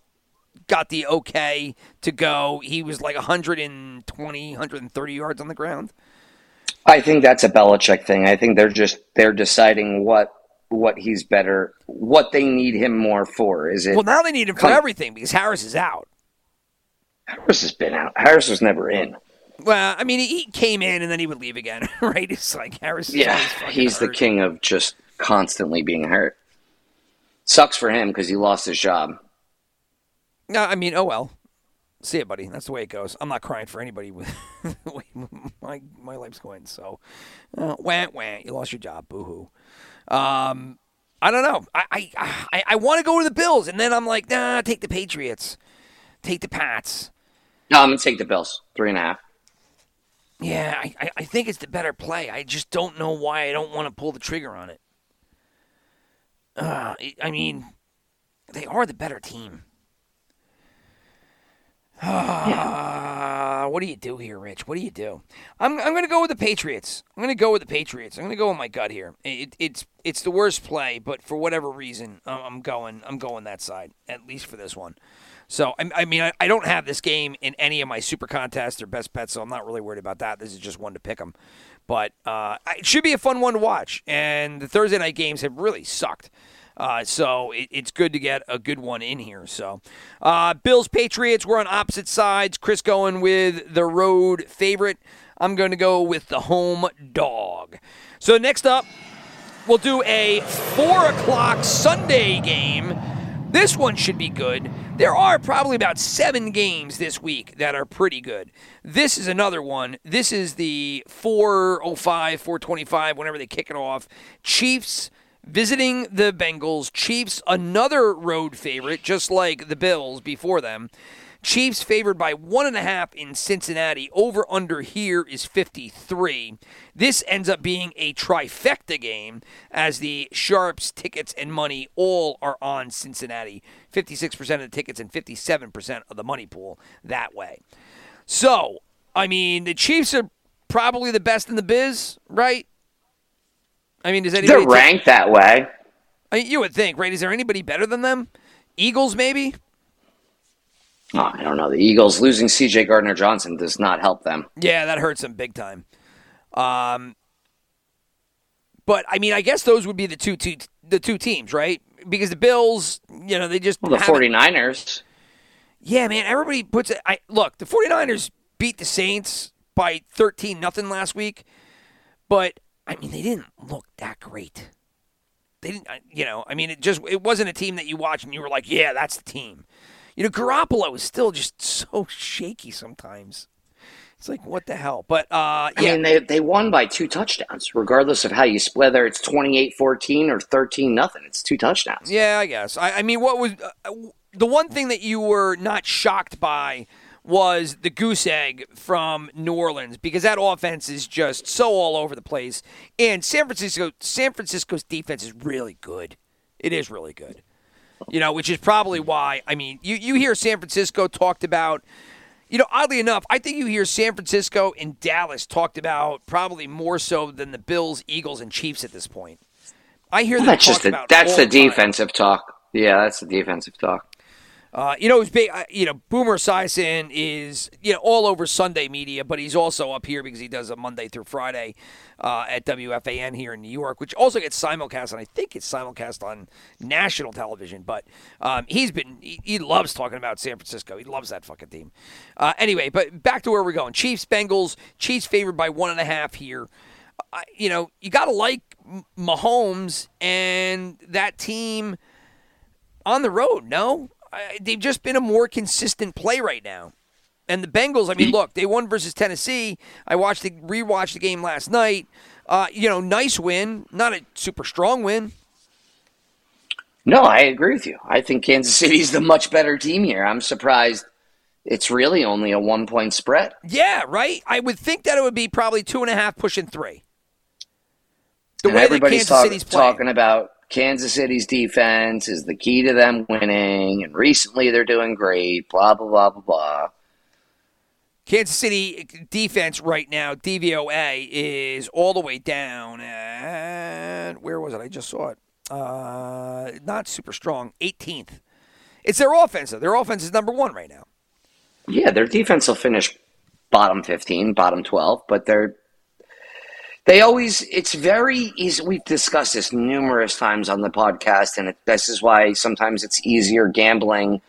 got the okay to go, he was like 120, 130 yards on the ground. I think that's a Belichick thing. I think they're just they're deciding what what he's better, what they need him more for. Is it? Well, now they need him for everything because Harris is out. Harris has been out. Harris was never in. Well, I mean, he came in and then he would leave again, right? It's like Harris. Yeah, he's the king of just constantly being hurt. Sucks for him because he lost his job. No, I mean, oh well. See it, buddy. That's the way it goes. I'm not crying for anybody with the way my my life's going. So, uh, wah wah. You lost your job. Boo hoo. Um, I don't know. I I I, I want to go to the Bills, and then I'm like, nah. Take the Patriots. Take the Pats. No, I'm gonna take the Bills three and a half. Yeah, I, I- I think it's the better play. I just don't know why I don't want to pull the trigger on it. Uh, I mean, they are the better team. Ah, what do you do here, Rich? What do you do? I'm, I'm to go with the Patriots. I'm to go with the Patriots. I'm to go with my gut here. It, it's it's the worst play, but for whatever reason, I'm I'm going I'm going that side at least for this one. So I, I mean I, I don't have this game in any of my super contests or best bets, so I'm not really worried about that. This is just one to pick them, but uh, it should be a fun one to watch. And the Thursday night games have really sucked. Uh, so it, it's good to get a good one in here. So, uh, Bills Patriots, we're on opposite sides. Chris going with the road favorite. I'm going to go with the home dog. So next up, we'll do a four o'clock Sunday game. This one should be good. There are probably about seven games this week that are pretty good. This is another one. This is the 405, 425, whenever they kick it off. Chiefs visiting the Bengals. Chiefs, another road favorite, just like the Bills before them. Chiefs favored by one and a half in Cincinnati. Over under here is 53. This ends up being a trifecta game as the sharps, tickets, and money all are on Cincinnati. 56% of the tickets and 57% of the money pool that way. So, I mean, the Chiefs are probably the best in the biz, right? I mean, is anybody They're ranked that way. I mean, you would think, right? Is there anybody better than them? Eagles, maybe? Oh, I don't know. The Eagles losing C.J. Gardner Johnson does not help them. Yeah, that hurts them big time. Um, but I mean, I guess those would be the two, two the two teams, right? Because the Bills, you know, they just Well, the haven't- 49ers. Yeah, man, everybody puts it. I look, the 49ers beat the Saints by 13 nothing last week, but I mean, they didn't look that great. They didn't, you know, I mean, it just it wasn't a team that you watched and you were like, yeah, that's the team. You know, Garoppolo is still just so shaky sometimes. It's like, what the hell? But uh, I yeah, mean, they, they won by two touchdowns, regardless of how you split, whether it's 28 14 or 13 nothing. It's two touchdowns. Yeah, I guess. I, I mean, what was uh, the one thing that you were not shocked by was the goose egg from New Orleans because that offense is just so all over the place, and San Francisco San Francisco's defense is really good. It is really good. You know, which is probably why. I mean, you you hear San Francisco talked about. You know, oddly enough, I think you hear San Francisco and Dallas talked about probably more so than the Bills, Eagles, and Chiefs at this point. I hear Well, that's just the, that's the time. defensive talk. Yeah, that's the defensive talk. Uh, you know, it's big. Uh, you know, Boomer Esiason is you know all over Sunday media, but he's also up here because he does a Monday through Friday uh, at WFAN here in New York, which also gets simulcast, and I think it's simulcast on national television. But um, he's been he, he loves talking about San Francisco. He loves that fucking team. Uh, anyway, but back to where we're going. Chiefs Bengals. Chiefs favored by one and a half here. Uh, you know, you got to like Mahomes and that team on the road. No, I, they've just been a more consistent play right now. And the Bengals, I mean, look, they won versus Tennessee. I watched the rewatched the game last night. Uh, you know, nice win, not a super strong win. No, I agree with you. I think Kansas City's the much better team here. I'm surprised it's really only a one point spread. Yeah, right. I would think that it would be probably two and a half, pushing three. The and way that everybody's Kansas talk- City's playing. talking about Kansas City's defense is the key to them winning, and recently they're doing great. Blah blah blah blah blah. Kansas City defense right now, DVOA, is all the way down. And where was it? I just saw it. Uh, not super strong. 18th. It's their offense, though. Their offense is number one right now. Yeah, their defense will finish bottom fifteen, bottom twelve, but they're they always it's very easy we've discussed this numerous times on the podcast and it, this is why sometimes it's easier gambling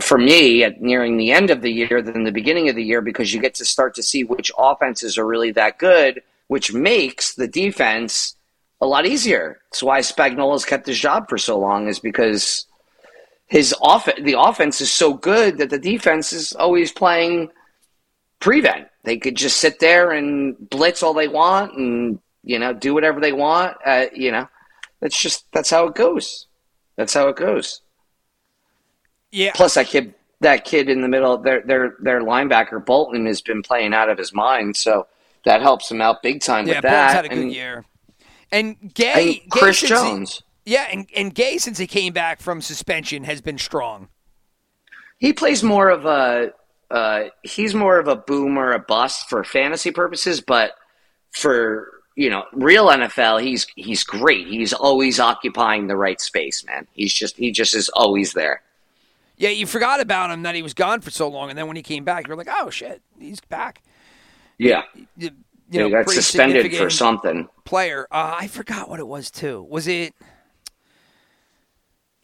for me at nearing the end of the year than the beginning of the year because you get to start to see which offenses are really that good which makes the defense a lot easier it's why Spagnuolo's kept his job for so long is because his off the offense is so good that the defense is always playing prevent. They could just sit there and blitz all they want and you know do whatever they want. Uh, you know, that's just that's how it goes. That's how it goes. Yeah. Plus, that kid, that kid in the middle, their their their linebacker Bolton has been playing out of his mind, so that helps him out big time yeah, with Bolton's that. had a good and, year. And and Gay, Gay Chris he- Jones, yeah, and, and Gay since he came back from suspension has been strong. he plays more of a uh, he's more of a boom or a bust for fantasy purposes, but for you know real NFL, he's he's great. He's always occupying the right space, man. He's just he just is always there. Yeah, you forgot about him that he was gone for so long, and then when he came back, you're like, oh shit, he's back. Yeah, You, you know, he got suspended for something. Player, uh, I forgot what it was too. Was it?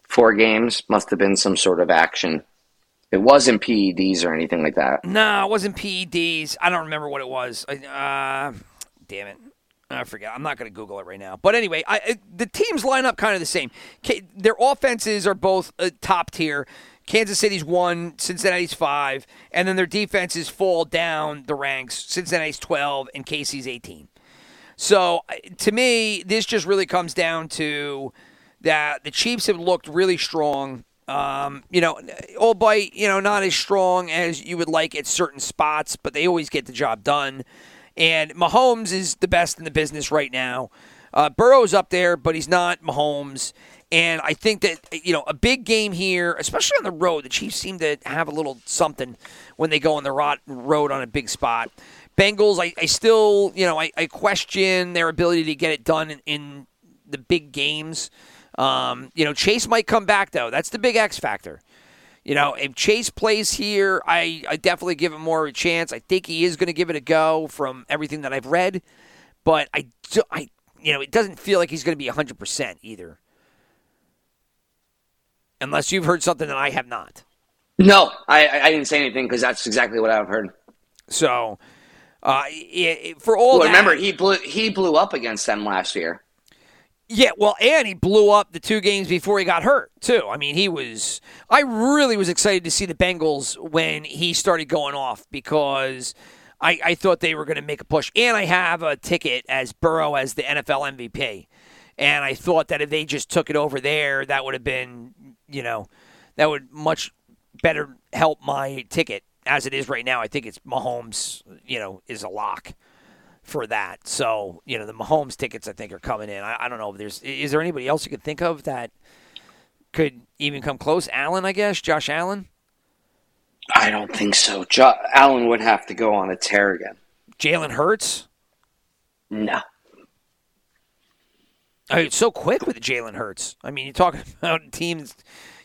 Four games must have been some sort of action. It wasn't PEDs or anything like that. No, it wasn't PEDs. I don't remember what it was. Uh, damn it. I forget. I'm not going to Google it right now. But anyway, I, the teams line up kind of the same. Their offenses are both uh, top tier. Kansas City's one, Cincinnati's five, and then their defenses fall down the ranks. Cincinnati's 12 and KC's 18. So to me, this just really comes down to that the Chiefs have looked really strong. Um, you know, albeit you know not as strong as you would like at certain spots, but they always get the job done. And Mahomes is the best in the business right now. Uh, Burrow's up there, but he's not Mahomes. And I think that you know a big game here, especially on the road, the Chiefs seem to have a little something when they go on the rot- road on a big spot. Bengals, I, I still you know I, I question their ability to get it done in, in the big games. Um, you know, Chase might come back though. That's the big X factor. You know, if Chase plays here, I, I definitely give him more of a chance. I think he is going to give it a go from everything that I've read, but I, do, I you know, it doesn't feel like he's going to be 100% either. Unless you've heard something that I have not. No, I, I didn't say anything because that's exactly what I've heard. So, uh, it, it- for all Well, that, remember he blew he blew up against them last year. Yeah, well, and he blew up the two games before he got hurt too. I mean, he was. I really was excited to see the Bengals when he started going off because I, I thought they were going to make a push, and I have a ticket as Burrow as the NFL MVP, and I thought that if they just took it over there, that would have been, you know, that would much better help my ticket as it is right now. I think it's Mahomes, you know, is a lock for that. So, you know, the Mahomes tickets I think are coming in. I, I don't know if there's is there anybody else you could think of that could even come close? Allen, I guess, Josh Allen, I don't think so. Jo- Allen would have to go on a tear again. Jalen Hurts. No. I mean, it's so quick with Jalen Hurts. I mean, you're talking about teams,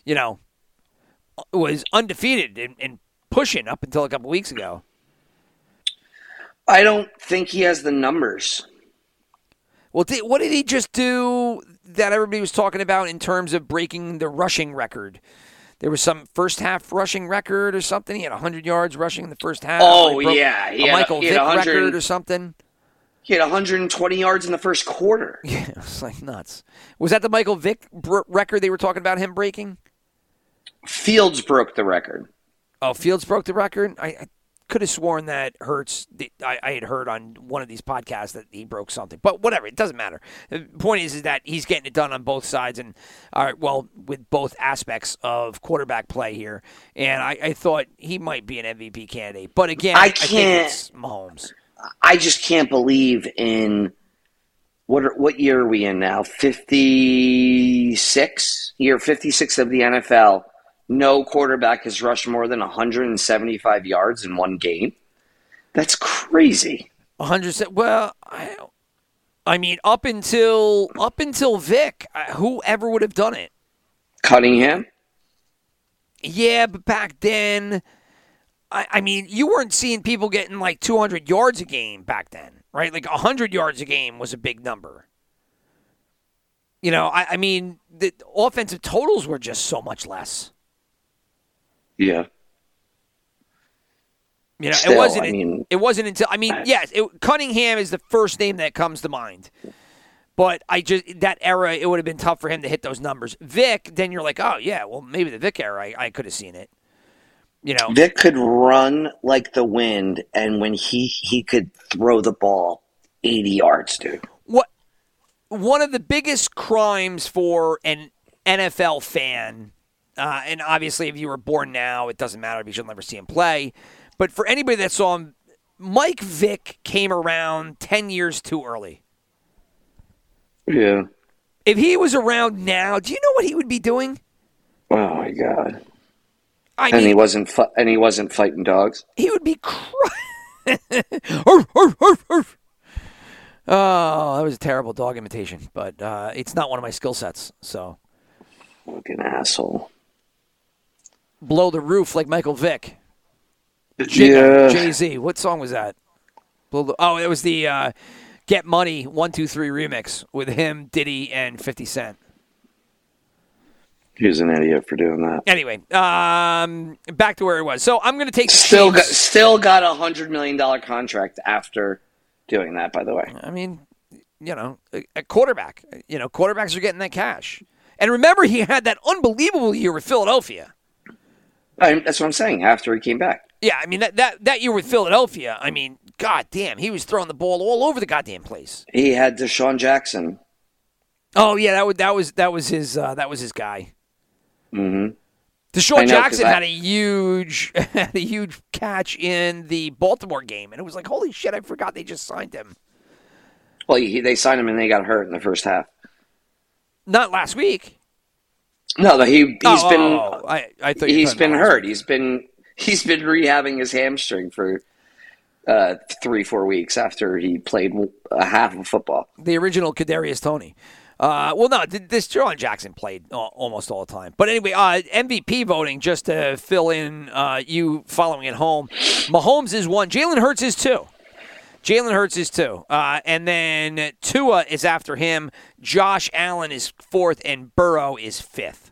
you know, was undefeated and, and pushing up until a couple weeks ago. I don't think he has the numbers. Well, did, what did he just do that everybody was talking about in terms of breaking the rushing record? There was some first half rushing record or something. He had 100 yards rushing in the first half. Oh, He yeah. He a had- Michael Vick 100 record or something. He had 120 yards in the first quarter. Yeah, it was like nuts. Was that the Michael Vick br- record they were talking about him breaking? Fields broke the record. Oh, Fields broke the record. I, I could have sworn that Hurts. I, I had heard on one of these podcasts that he broke something, but whatever. It doesn't matter. The point is, is that he's getting it done on both sides, and all right, well, with both aspects of quarterback play here. And I, I thought he might be an MVP candidate, but again, I can't- it's Mahomes. I just can't believe in what are, what year are we in now? Fifty six year fifty six of the NFL. No quarterback has rushed more than 175 yards in one game. That's crazy. 100 well I, I mean up until up until Vick uh, whoever would have done it Cunningham. yeah but back then I, I mean you weren't seeing people getting like 200 yards a game back then right like 100 yards a game was a big number you know I, I mean the offensive totals were just so much less Yeah. You know, it wasn't. I mean- it wasn't until I mean, yes, it, Cunningham is the first name that comes to mind. But I just that era, it would have been tough for him to hit those numbers. Vick, then you're like, oh yeah, well maybe the Vick era, I, I could have seen it. You know, Vick could run like the wind, and when he he could throw the ball 80 yards, dude. what one of the biggest crimes for an NFL fan, uh, and obviously if you were born now, it doesn't matter because you'll never see him play. But for anybody that saw him, Mike Vick came around ten years too early. Yeah. If he was around now, do you know what he would be doing? Oh my god. I And he wasn't fu- and he wasn't fighting dogs. he would be crying. Oh, that was a terrible dog imitation, but uh, it's not one of my skill sets. So Fucking asshole. Blow the roof like Michael Vick. Yeah. Jay Z. What song was that? Blow the- Oh, it was the uh, Get Money One Two Three remix with him, Diddy, and Fifty Cent. He was an idiot for doing that. Anyway, um, back to where it was. So I'm going to take Still got still got a hundred million dollar contract after doing that. By the way, I mean, you know, a quarterback. You know, quarterbacks are getting that cash. And remember, he had that unbelievable year with Philadelphia. I, that's what I'm saying. After he came back, Yeah, I mean that, that that year with Philadelphia. I mean, god damn, he was throwing the ball all over the goddamn place. he had DeSean Jackson. Oh yeah, that was that was that was his uh, that was his guy. hmm DeSean know, Jackson I- had a huge had a huge catch in the Baltimore game, and it was like, holy shit, I forgot they just signed him. Well, he, they signed him and they got hurt in the first half. Not last week. No, he he's Oh, been oh, oh, I, I thought he's been hurt. He's been he's been rehabbing his hamstring for uh, three four weeks after he played a half of football. the original Kadarius Toney. Uh, well, no, DeSean Jackson played almost all the time. But anyway, uh, MVP voting just to fill in uh, you following at home. Mahomes is one. Jalen Hurts is two. Jalen Hurts is two. Uh, and then Tua is after him. Josh Allen is fourth, and Burrow is fifth.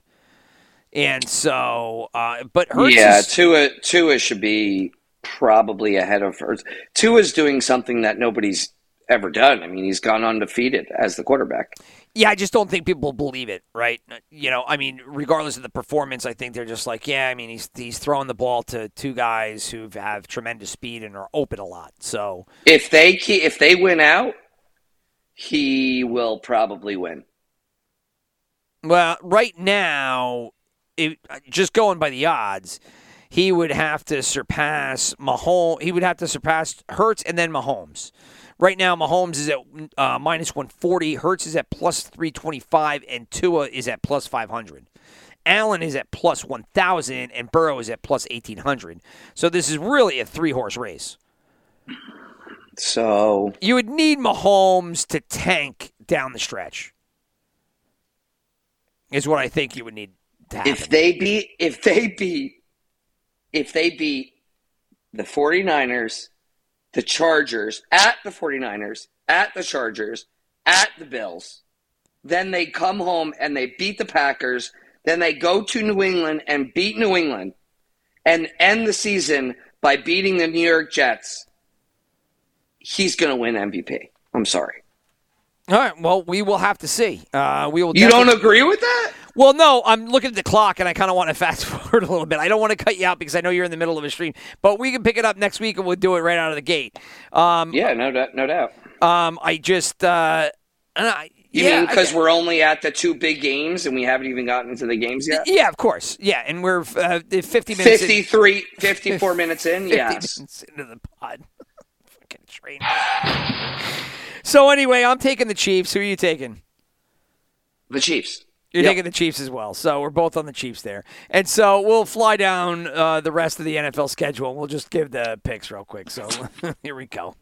And so, uh, but Hurts yeah, is, Tua Tua should be probably ahead of Hurts. Tua's doing something that nobody's ever done. I mean, he's gone undefeated as the quarterback. Yeah, I just don't think people believe it, right? You know, I mean, regardless of the performance, I think they're just like, yeah, I mean, he's he's throwing the ball to two guys who have tremendous speed and are open a lot. So, If they keep, if they win out, he will probably win. well, right now, it, just going by the odds, he would have to surpass Mahomes. He would have to surpass Hurts and then Mahomes. Right now, Mahomes is at uh, minus 140. Hurts is at plus 325, and Tua is at plus 500. Allen is at plus 1,000, and Burrow is at plus 1,800. So this is really a three horse race. So You would need Mahomes to tank down the stretch, is what I think you would need to happen. if they beat if they beat if they beat the 49ers, the Chargers at the 49ers, at the Chargers, at the Bills, then they come home and they beat the Packers, then they go to New England and beat New England and end the season by beating the New York Jets. He's going to win MVP. I'm sorry. All right. Well, we will have to see. Uh, we will. You don't agree with that? Well, no. I'm looking at the clock, and I kind of want to fast forward a little bit. I don't want to cut you out because I know you're in the middle of a stream. But we can pick it up next week, and we'll do it right out of the gate. Um, Yeah, no doubt, no doubt. um, I just. Uh, I, You yeah, mean because we're only at the two big games and we haven't even gotten into the games yet? Yeah, of course. Yeah, and we're uh, 50 minutes. in- 54 minutes in, 50 yes. minutes into the pod. Fucking train. So anyway, I'm taking the Chiefs. Who are you taking? The Chiefs. You're Yep. taking the Chiefs as well. So we're both on the Chiefs there. And so we'll fly down uh, the rest of the NFL schedule. and We'll just give the picks real quick. So here we go.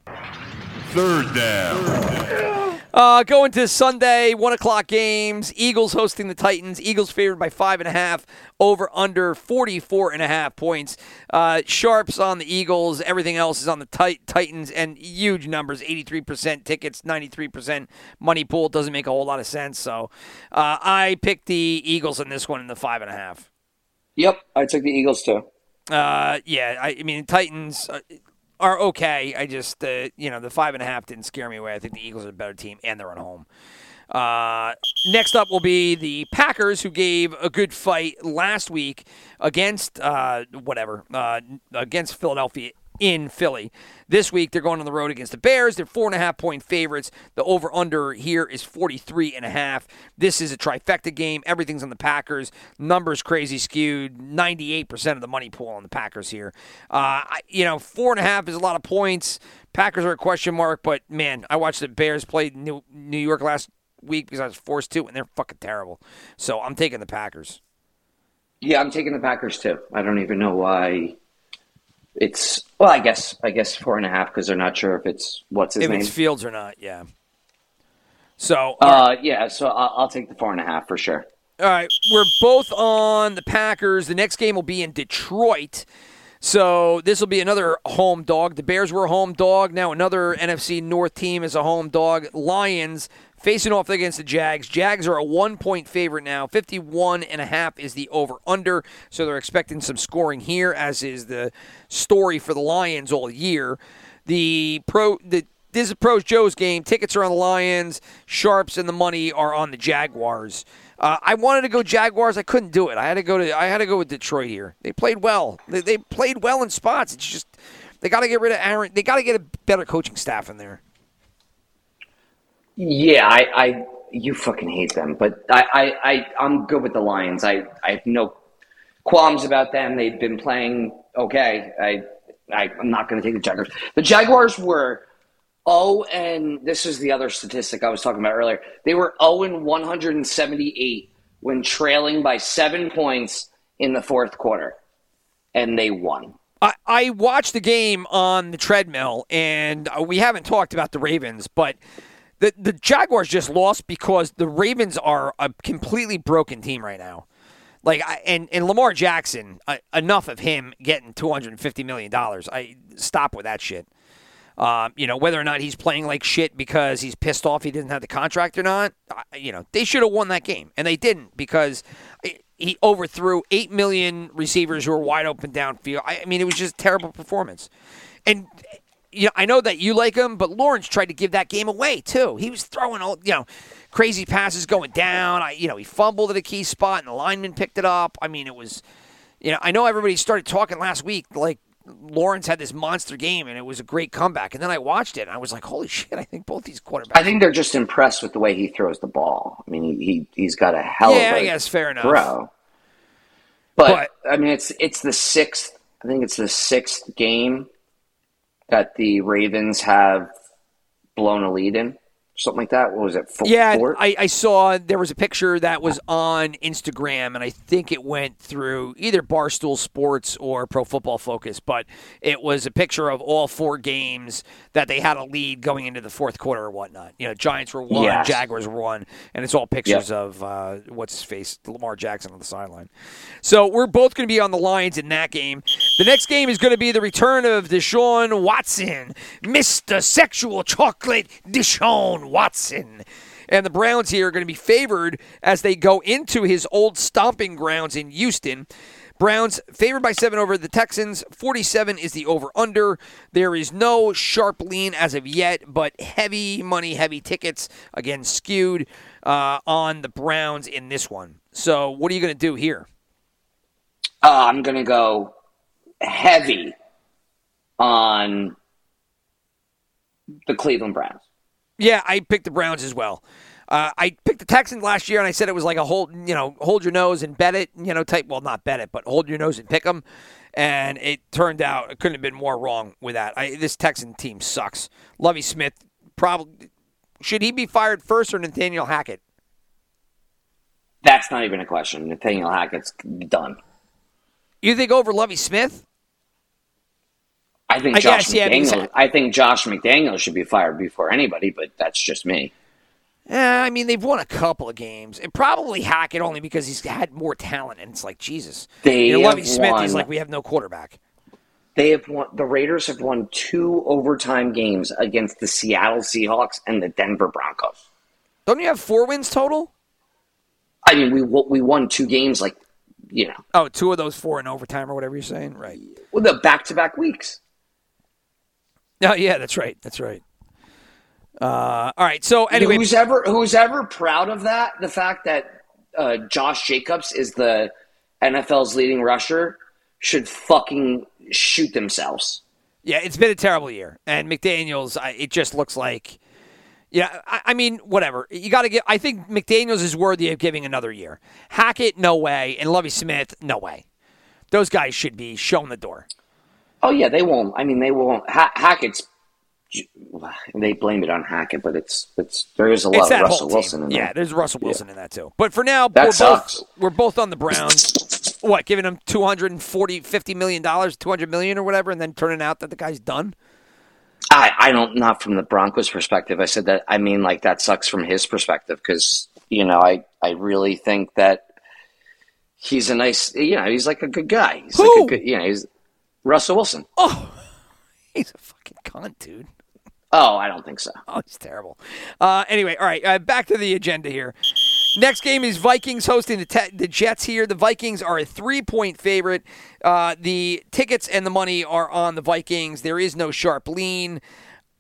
Third down. Uh, going to Sunday, one o'clock games. Eagles hosting the Titans. Eagles favored by five and a half. Over under 44 and a half points. Uh, sharps on the Eagles. Everything else is on the tit- Titans. And huge numbers 83% tickets, 93% money pool. Doesn't make a whole lot of sense. So uh, I picked the Eagles in this one in the five and a half. Yep, I took the Eagles too. Uh, yeah, I, I mean Titans uh, are okay. I just uh, you know the five and a half didn't scare me away. I think the Eagles are a better team and they're at home. Uh, next up will be the Packers, who gave a good fight last week against uh, whatever uh, against Philadelphia in Philly. This week they're going on the road against the Bears. They're four and a half point favorites. The over under here is 43 and a half. This is a trifecta game. Everything's on the Packers. Numbers crazy skewed. 98% of the money pool on the Packers here. Uh, you know, four and a half is a lot of points. Packers are a question mark, but man, I watched the Bears play New, New York last week because I was forced to, and they're fucking terrible. So I'm taking the Packers. Yeah, I'm taking the Packers too. I don't even know why. It's well, I guess I guess four and a half because they're not sure if it's what's his if name. it's Fields or not, yeah. So uh, yeah, so I'll, I'll take the four and a half for sure. All right, we're both on the Packers. The next game will be in Detroit. So this will be another home dog. The Bears were a home dog. Now another NFC North team is a home dog. Lions facing off against the Jags. Jags are a one point favorite now. 51 and a half is the over under. So they're expecting some scoring here, as is the story for the Lions all year. The pro the this is Pros Joe's game. Tickets are on the Lions. Sharps and the money are on the Jaguars. Uh, I wanted to go Jaguars. I couldn't do it. I had to go to. I had to go with Detroit here. They played well. They, they played well in spots. It's just they got to get rid of Aaron. They got to get a better coaching staff in there. Yeah, I, I you fucking hate them, but I, I, I I'm good with the Lions. I, I have no qualms about them. They've been playing okay. I, I I'm not going to take the Jaguars. The Jaguars were oh, and this is the other statistic I was talking about earlier. They were 0 and 178 when trailing by seven points in the fourth quarter, and they won. I, I watched the game on the treadmill, and we haven't talked about the Ravens, but the the Jaguars just lost because the Ravens are a completely broken team right now. Like I, and and Lamar Jackson, uh, enough of him getting two hundred and fifty million dollars. I stop with that shit. Um, you know whether or not he's playing like shit because he's pissed off he didn't have the contract or not. uh, You know they should have won that game and they didn't because he overthrew eight million receivers who were wide open downfield. I I mean it was just terrible performance. And you know, I know that you like him, but Lawrence tried to give that game away too. He was throwing all you know, crazy passes going down. I you know, he fumbled at a key spot and the lineman picked it up. I mean, it was you know, I know everybody started talking last week like Lawrence had this monster game and it was a great comeback. And then I watched it and I was like, holy shit, I think both these quarterbacks I think they're just impressed with the way he throws the ball. I mean, he, he he's got a hell Yeah, of a I guess fair enough. throw. But, I mean, it's it's the sixth. I think it's the sixth game that the Ravens have blown a lead in, something like that. What was it? Four, Yeah? I, I saw there was a picture that was on Instagram, and I think it went through either Barstool Sports or Pro Football Focus, but it was a picture of all four games that they had a lead going into the fourth quarter or whatnot. You know, Giants were one, Yes. Jaguars were one, and it's all pictures of uh, what's his face, Lamar Jackson on the sideline. So we're both going to be on the Lions in that game. The next game is going to be the return of Deshaun Watson, Mr. Sexual Chocolate Deshaun Watson. And the Browns here are going to be favored as they go into his old stomping grounds in Houston. Browns favored by seven over the Texans. 47 is the over under. There is no sharp lean as of yet, but heavy money, heavy tickets, again, skewed uh, on the Browns in this one. So, what are you going to do here? Uh, I'm going to go heavy on the Cleveland Browns. Yeah, I picked the Browns as well. Uh, I picked the Texans last year, and I said it was like a hold, you know, hold your nose and bet it, you know, type. Well, not bet it, but hold your nose and pick them. And it turned out it couldn't have been more wrong with that. I, this Texan team sucks. Lovie Smith, probably Should he be fired first or Nathaniel Hackett? That's not even a question. Nathaniel Hackett's done. You think over Lovie Smith? I think I Josh guess, yeah, McDaniel. I think Josh McDaniel should be fired before anybody, but that's just me. Yeah, I mean they've won a couple of games, and probably Hackett only because he's had more talent. And it's like Jesus, They you know, Lovie Smith. He's like we have no quarterback. They have won. The Raiders have won two overtime games against the Seattle Seahawks and the Denver Broncos. Don't you have four wins total? I mean, we we won two games like you know, Oh, two of those four in overtime or whatever you're saying, right? Well, the back to back weeks. No, yeah, that's right. That's right. Uh, all right. So anyway, who's ever who's ever proud of that? The fact that uh, Josh Jacobs is the NFL's leading rusher should fucking shoot themselves. Yeah, it's been a terrible year, and McDaniel's. I, it just looks like, yeah. I, I mean, whatever. You got to get. I think McDaniel's is worthy of giving another year. Hackett, no way, and Lovie Smith, no way. Those guys should be shown the door. Oh yeah, they won't. I mean, they won't. Ha- Hackett's. They blame it on Hackett, but it's it's there is a lot of Russell Wilson in Yeah, there. there's Russell Wilson in that too. But for now, That we're sucks. both we're both on the Browns. what, giving them 240 50 million dollars, 200 million or whatever and then turning out that the guy's done? I, I don't not from the Broncos perspective. I said that I mean like that sucks from his perspective because you know I I really think that he's a nice you know he's like a good guy. He's Who? like a good you know he's Russell Wilson. Oh. He's a fucking cunt, dude. Oh, I don't think so. Oh, it's terrible. Uh, anyway, all right, uh, back to the agenda here. Next game is Vikings hosting the, te- the Jets here. The Vikings are a three point favorite. Uh, the tickets and the money are on the Vikings. There is no sharp lean.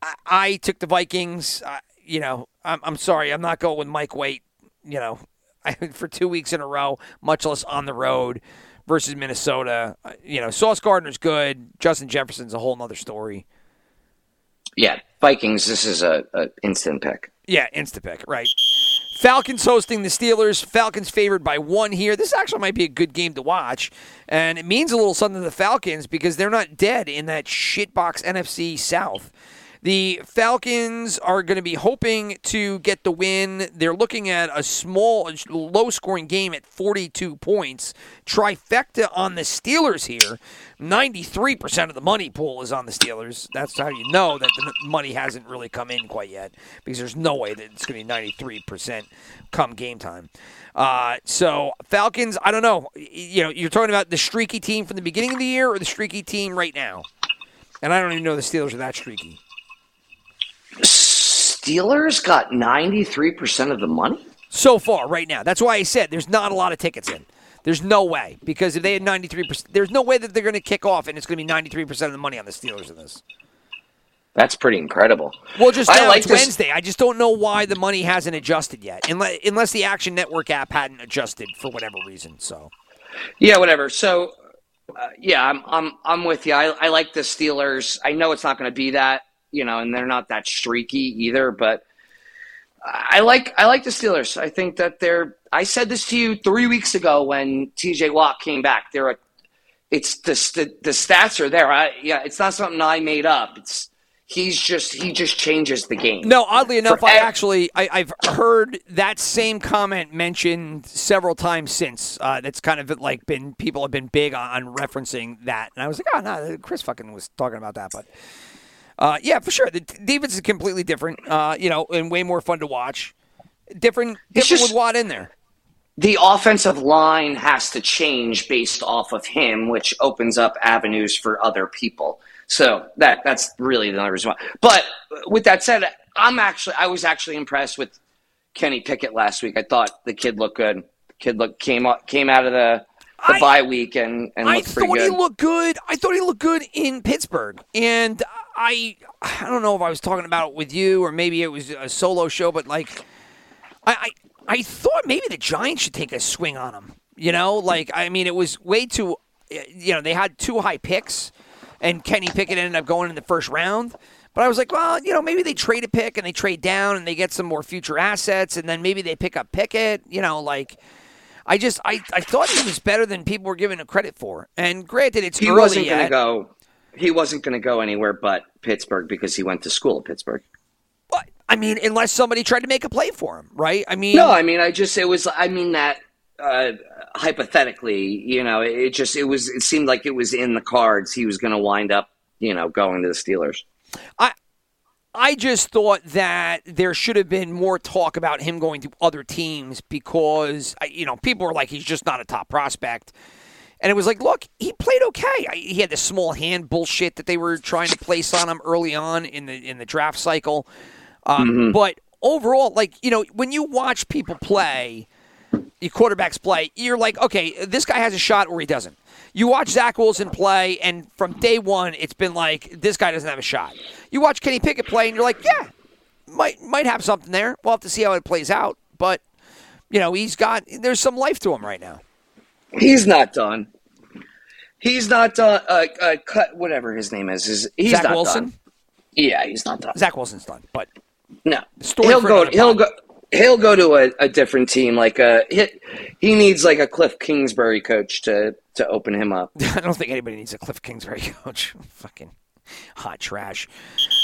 I, I took the Vikings. Uh, you know, I'm, I'm sorry. I'm not going with Mike White, you know, I, for two weeks in a row, much less on the road versus Minnesota. Uh, you know, Sauce Gardner's good. Justin Jefferson's a whole nother story. Yeah, Vikings. This is a, a instant pick. Yeah, Instapick, right. Falcons hosting the Steelers. Falcons favored by one here. This actually might be a good game to watch. And it means a little something to the Falcons because they're not dead in that shitbox NFC South. The Falcons are going to be hoping to get the win. They're looking at a small, low scoring game at 42 points. Trifecta on the Steelers here. 93% of the money pool is on the Steelers. That's how you know that the money hasn't really come in quite yet because there's no way that it's going to be 93% come game time. Uh, so, Falcons, I don't know. You know, you're talking about the streaky team from the beginning of the year or the streaky team right now? And I don't even know the Steelers are that streaky. Steelers got ninety three percent of the money. so far right now. That's why I said there's not a lot of tickets in. There's no way because if they had 93%, there's no way that they're going to kick off and it's going to be 93% of the money on the Steelers in this. That's pretty incredible. Well, just I now like it's this- Wednesday. I just don't know why the money hasn't adjusted yet, unless, unless the Action Network app hadn't adjusted for whatever reason. So Yeah, whatever. So, uh, yeah, I'm I'm I'm with you. I, I like the Steelers. I know it's not going to be that, you know, and they're not that streaky either. But I like I like the Steelers. I think that they're. I said this to you three weeks ago when T.J. Watt came back. They're a. It's the st- the stats are there. I, yeah, it's not something I made up. It's he's just he just changes the game. no, oddly enough, For I ev- actually I, I've heard that same comment mentioned several times since. Uh, that's kind of like been people have been big on, on referencing that, and I was like, oh no, Chris fucking was talking about that, but. Uh, yeah, for sure. The defense is completely different, uh, you know, and way more fun to watch. Different, different just- with Watt in there. the offensive line has to change based off of him, which opens up avenues for other people. So that that's really the only reason why. But with that said, I'm actually I was actually impressed with Kenny Pickett last week. I thought the kid looked good. The kid looked came came out of the the I- bye week and and I thought good. he looked good. I thought he looked good in Pittsburgh, and I I don't know if I was talking about it with you or maybe it was a solo show, but like I I, I thought maybe the Giants should take a swing on him. You know, like I mean, it was way too. You know, they had two high picks, and Kenny Pickett ended up going in the first round. But I was like, well, you know, maybe they trade a pick and they trade down and they get some more future assets, and then maybe they pick up Pickett. You know, like. I just I, I thought he was better than people were giving him credit for. And granted, it's he early wasn't going to go. He wasn't going to go anywhere but Pittsburgh because he went to school at Pittsburgh. But I mean, unless somebody tried to make a play for him, right? I mean, No, I mean, I just it was. I mean that uh, hypothetically, you know, it, it just it was. It seemed like it was in the cards. He was going to wind up, you know, going to the Steelers. I just thought that there should have been more talk about him going to other teams because, you know, people were like, he's just not a top prospect. And it was like, look, he played okay. I- He had this small hand bullshit that they were trying to place on him early on in the in the draft cycle. Um, But overall, like you know, when you watch people play, your quarterbacks play, you're like, okay, this guy has a shot or he doesn't. You watch Zach Wilson play, and from day one, it's been like this guy doesn't have a shot. You watch Kenny Pickett play, and you're like, yeah, might might have something there. We'll have to see how it plays out, but you know, he's got there's some life to him right now. He's not done. He's not done. Uh, uh, cut whatever his name is. is he's Zach not Wilson, done. Yeah, he's not done. Zach Wilson's done, but No, Story he'll go. He'll go. He'll go to a, a different team. Like a he, he needs like a Cliff Kingsbury coach to to open him up. I don't think anybody needs a Cliff Kingsbury coach. Fucking hot trash.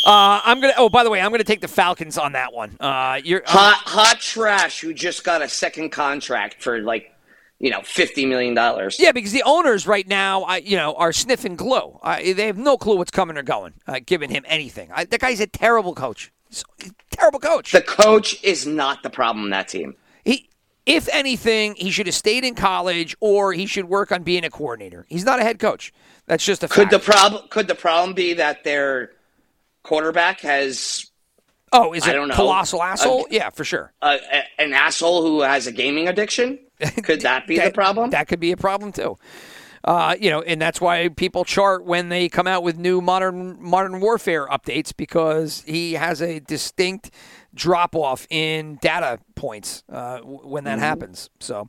Uh, I'm gonna. Oh, by the way, I'm gonna take the Falcons on that one. Uh, you're I'm- Hot hot trash who just got a second contract for like you know fifty million dollars. Yeah, because the owners right now, I, you know, are sniffing glue. Uh, they have no clue what's coming or going, uh, giving him anything. I, that guy's a terrible coach. He's a terrible coach. The coach is not the problem on that team. he, if anything, he should have stayed in college, or he should work on being a coordinator. He's not a head coach. That's just a Could fact. the problem could the problem be that their quarterback has oh, is I it don't know. colossal asshole? Uh, yeah, for sure. a, a, an asshole who has a gaming addiction? Could that be the problem? That could be a problem too. Uh, you know, and that's why people chart when they come out with new modern modern warfare updates because he has a distinct drop off in data points uh, when that happens. So,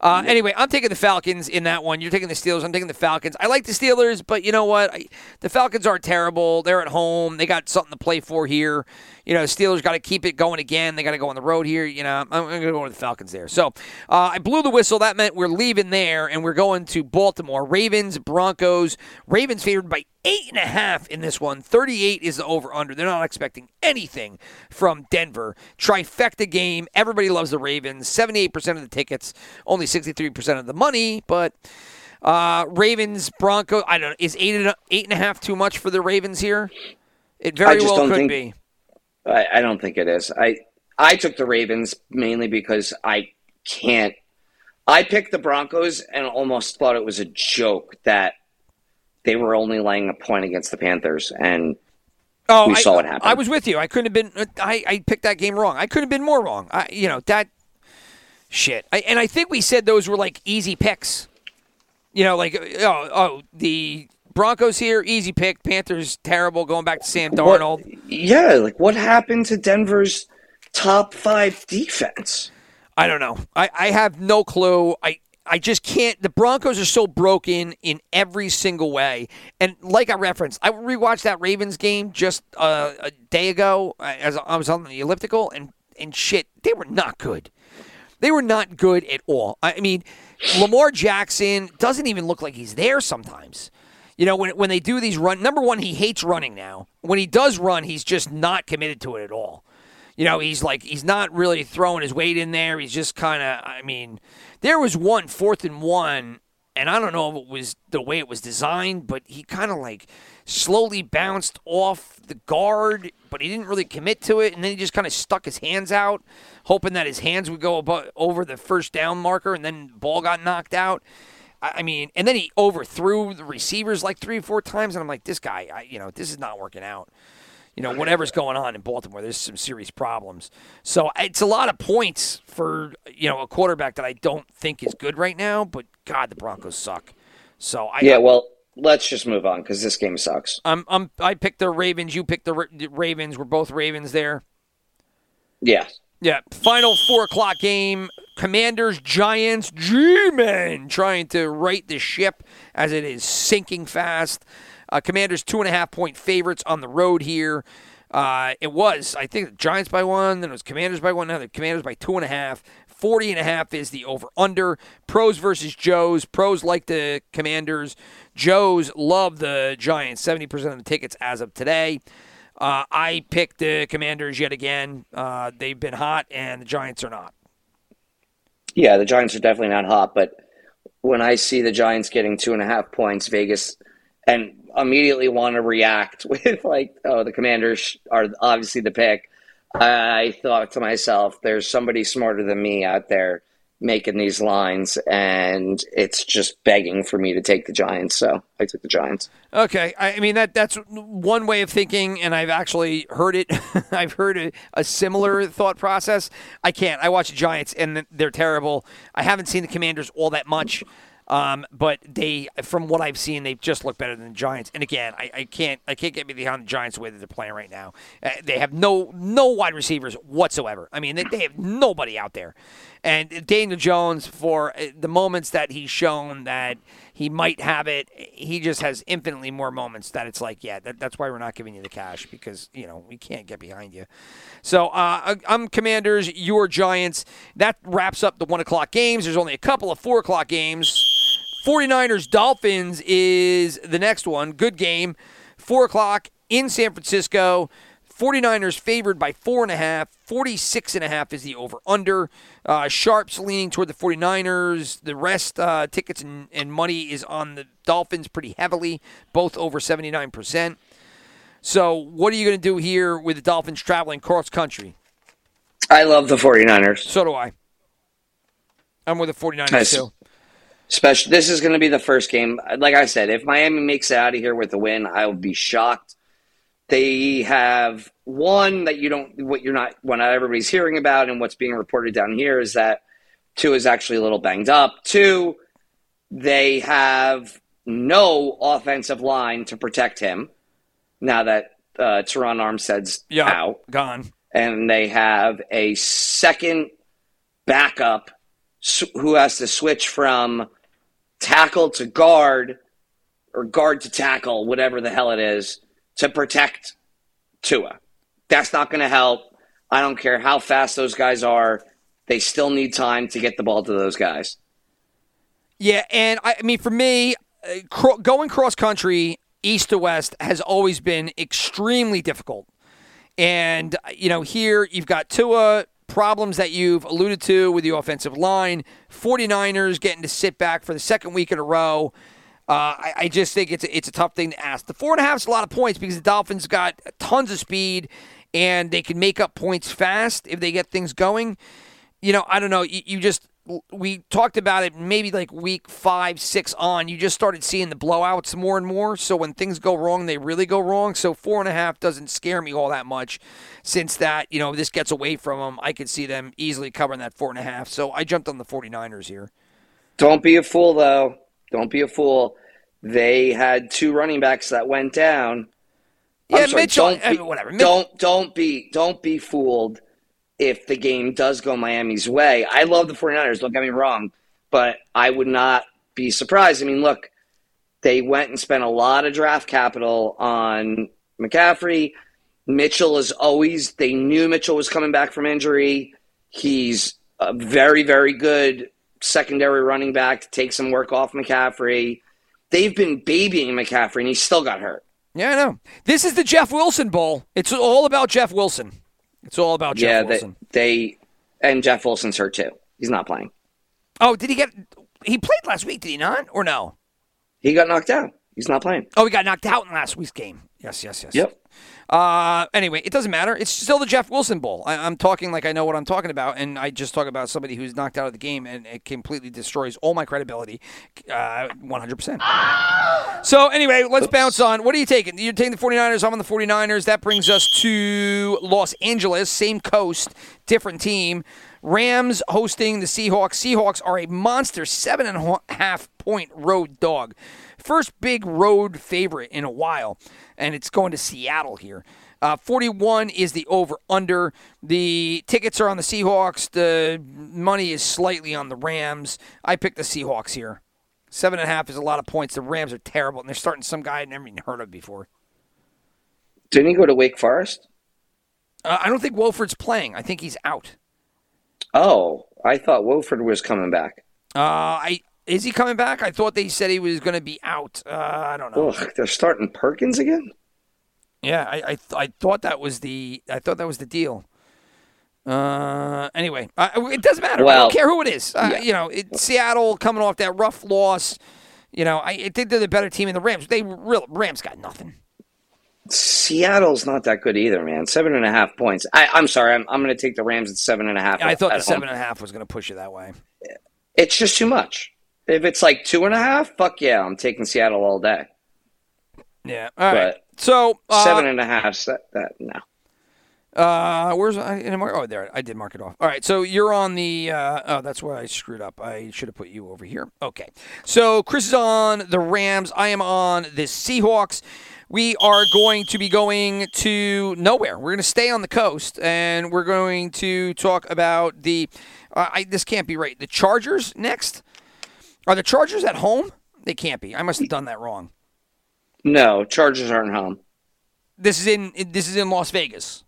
uh, anyway, I'm taking the Falcons in that one. You're taking the Steelers. I'm taking the Falcons. I like the Steelers, but you know what? I, the Falcons aren't terrible. They're at home. They got something to play for here. You know, the Steelers got to keep it going again. They got to go on the road here. You know, I'm, I'm going to go with the Falcons there. So uh, I blew the whistle. That meant we're leaving there and we're going to Baltimore. Ravens, Broncos. Ravens favored by eight and a half in this one. 38 is the over under. They're not expecting anything from Denver. Trifecta game. Everybody loves the Ravens. 78% of the tickets, only 63% of the money, but. Uh, Ravens, Broncos. I don't know. Is eight and a, eight and a half too much for the Ravens here? It very I just well don't could think- be. I, I don't think it is. I I took the Ravens mainly because I can't. I picked the Broncos and almost thought it was a joke that they were only laying a point against the Panthers, and Oh, We I, saw what happened. I was with you. I couldn't have been. I, I picked that game wrong. I couldn't have been more wrong. I, you know that shit. I, and I think we said those were like easy picks. You know, like oh, oh, the Broncos here, easy pick. Panthers terrible. Going back to Sam What- Darnold. yeah, like what happened to Denver's top five defense? I don't know. I, I have no clue. I I just can't. The Broncos are so broken in every single way. And like I referenced, I rewatched that Ravens game just uh, a day ago uh, as I was on the elliptical, and and shit, they were not good. They were not good at all. I mean, Lamar Jackson doesn't even look like he's there sometimes. You know, when when they do these run, number one, he hates running now. When he does run, he's just not committed to it at all. You know, he's like he's not really throwing his weight in there. He's just kind of. I mean, there was one fourth and one, and I don't know if it was the way it was designed, but he kind of like slowly bounced off the guard, but he didn't really commit to it, and then he just kind of stuck his hands out, hoping that his hands would go above, over the first down marker, and then the ball got knocked out. I mean, and then he overthrew the receivers like three or four times, and I'm like, this guy, I, you know, this is not working out you know, whatever's going on in Baltimore, there's some serious problems. So it's a lot of points for, you know, a quarterback that I don't think is good right now, but God, the Broncos suck. So I, Yeah, well, let's just move on because this game sucks. I'm, I'm, I picked the Ravens. You picked the the Ravens. We're both Ravens there. Yeah, Yeah. Final four o'clock game. Commanders, Giants, G-Men trying to right the ship as it is sinking fast. Uh, Commanders two and a half point favorites on the road here. Uh, it was, I think, Giants by one, then it was Commanders by one, now the Commanders by two and a half. 40 and a half is the over under. Pros versus Joes. Pros like the Commanders. Joes love the Giants. 70% of the tickets as of today. Uh, I picked the Commanders yet again. Uh, they've been hot, and the Giants are not. Yeah, the Giants are definitely not hot, but when I see the Giants getting two and a half points, Vegas, and immediately want to react with like, oh, the Commanders are obviously the pick. I thought to myself, there's somebody smarter than me out there making these lines, and it's just begging for me to take the Giants. So I took the Giants. Okay, I mean that that's one way of thinking, and I've actually heard it. I've heard a, a similar thought process. I can't. I watch the Giants, and they're terrible. I haven't seen the Commanders all that much. Um, but they, from what I've seen, they just look better than the Giants. And again, I, I can't, I can't get me behind the Giants the way that they're playing right now. Uh, they have no, no wide receivers whatsoever. I mean, they, they have nobody out there. And Daniel Jones, for uh, the moments that he's shown that he might have it, he just has infinitely more moments that it's like, yeah, that, that's why we're not giving you the cash because you know we can't get behind you. So uh, I'm Commanders, you're Giants. That wraps up the one o'clock games. There's only a couple of four o'clock games. 49ers Dolphins is the next one. Good game. Four o'clock in San Francisco. 49ers favored by four and a half. 46 and a half is the over under. Uh, Sharps leaning toward the 49ers. The rest, uh, tickets and, and money is on the Dolphins pretty heavily, both over 79%. So, what are you going to do here with the Dolphins traveling cross country? I love the 49ers. So do I. I'm with the 49ers Nice. too. Especially, this is going to be the first game. Like I said, if Miami makes it out of here with a win, I would be shocked. They have one that you don't, what you're not, what not everybody's hearing about, and what's being reported down here is that Tua is actually a little banged up. Two, they have no offensive line to protect him now that uh, Terron Armstead's Yeah, out gone. and they have a second backup who has to switch from tackle to guard or guard to tackle, whatever the hell it is, to protect Tua. That's not going to help. I don't care how fast those guys are. They still need time to get the ball to those guys. Yeah, and I, I mean, for me, uh, going cross country, east to west, has always been extremely difficult. And, you know, here you've got Tua, problems that you've alluded to with the offensive line, 49ers getting to sit back for the second week in a row. Uh, I, I just think it's a, it's a tough thing to ask. The four and a half is a lot of points because the Dolphins got tons of speed and they can make up points fast if they get things going. You know, I don't know. You, you just we talked about it maybe like week five, six on. You just started seeing the blowouts more and more. So when things go wrong, they really go wrong. So four and a half doesn't scare me all that much. Since that, you know, this gets away from them, I could see them easily covering that four and a half. So I jumped on the 49ers here. Don't be a fool, though. Don't be a fool. They had two running backs that went down. I'm Yeah, sorry, Mitchell. don't I be- mean, whatever. Don't don't be don't be fooled if the game does go Miami's way. I love the 49ers, don't get me wrong, but I would not be surprised. I mean, look, they went and spent a lot of draft capital on McCaffrey. Mitchell is always they knew Mitchell was coming back from injury. He's a very, very good secondary running back to take some work off McCaffrey. They've been babying McCaffrey and he still got hurt. Yeah, I know. This is the Jeff Wilson Bowl. It's all about Jeff Wilson. It's all about Jeff yeah, Wilson. they, they and Jeff Wilson's hurt too. He's not playing. oh, did he get? He played last week, did he not? Or no? He got knocked out. He's not playing. Oh, he got knocked out in last week's game. Yes, yes, yes. Yep. Uh, anyway, it doesn't matter. It's still the Jeff Wilson Bowl. I, I'm talking like I know what I'm talking about, and I just talk about somebody who's knocked out of the game, and it completely destroys all my credibility, uh, 100%. So anyway, let's bounce on. What are you taking? You're taking the 49ers. I'm on the 49ers. That brings us to Los Angeles, same coast, different team. Rams hosting the Seahawks. Seahawks are a monster seven and a half point road dog. First big road favorite in a while, and it's going to Seattle here. Uh, 41 is the over under. The tickets are on the Seahawks. The money is slightly on the Rams. I picked the Seahawks here. Seven and a half is a lot of points. The Rams are terrible, and they're starting some guy I'd never even heard of before. Didn't he go to Wake Forest? Uh, I don't think Wolford's playing. I think he's out. Oh, I thought Wolford was coming back. Uh, I is he coming back? I thought they said he was going to be out. Uh, I don't know. Ugh, they're starting Perkins again. Yeah, I, I, th- I thought that was the I thought that was the deal. Uh, anyway, I, it doesn't matter. I don't care who it is. Uh, yeah. You know, it, Seattle coming off that rough loss. You know, I, I think they're the better team in the Rams. They real Rams got nothing. Seattle's not that good either, man. Seven and a half points. I, I'm sorry. I'm, I'm going to take the Rams at seven and a half. I thought the seven home. and a half was going to push you that way. It's just too much. If it's like two and a half, fuck yeah, I'm taking Seattle all day. Yeah. All right. But So uh, seven and a half, that, that no. Uh, where's I? did I mark- Oh, there. I did mark it off. All right. So you're on the. Uh, oh, that's where I screwed up. I should have put you over here. Okay. So Chris is on the Rams. I am on the Seahawks. We are going to be going to nowhere. We're going to stay on the coast, and we're going to talk about the. Uh, I, this can't be right. The Chargers next. Are the Chargers at home? They can't be. I must have done that wrong. No, Chargers aren't home This is in. This is in Las Vegas.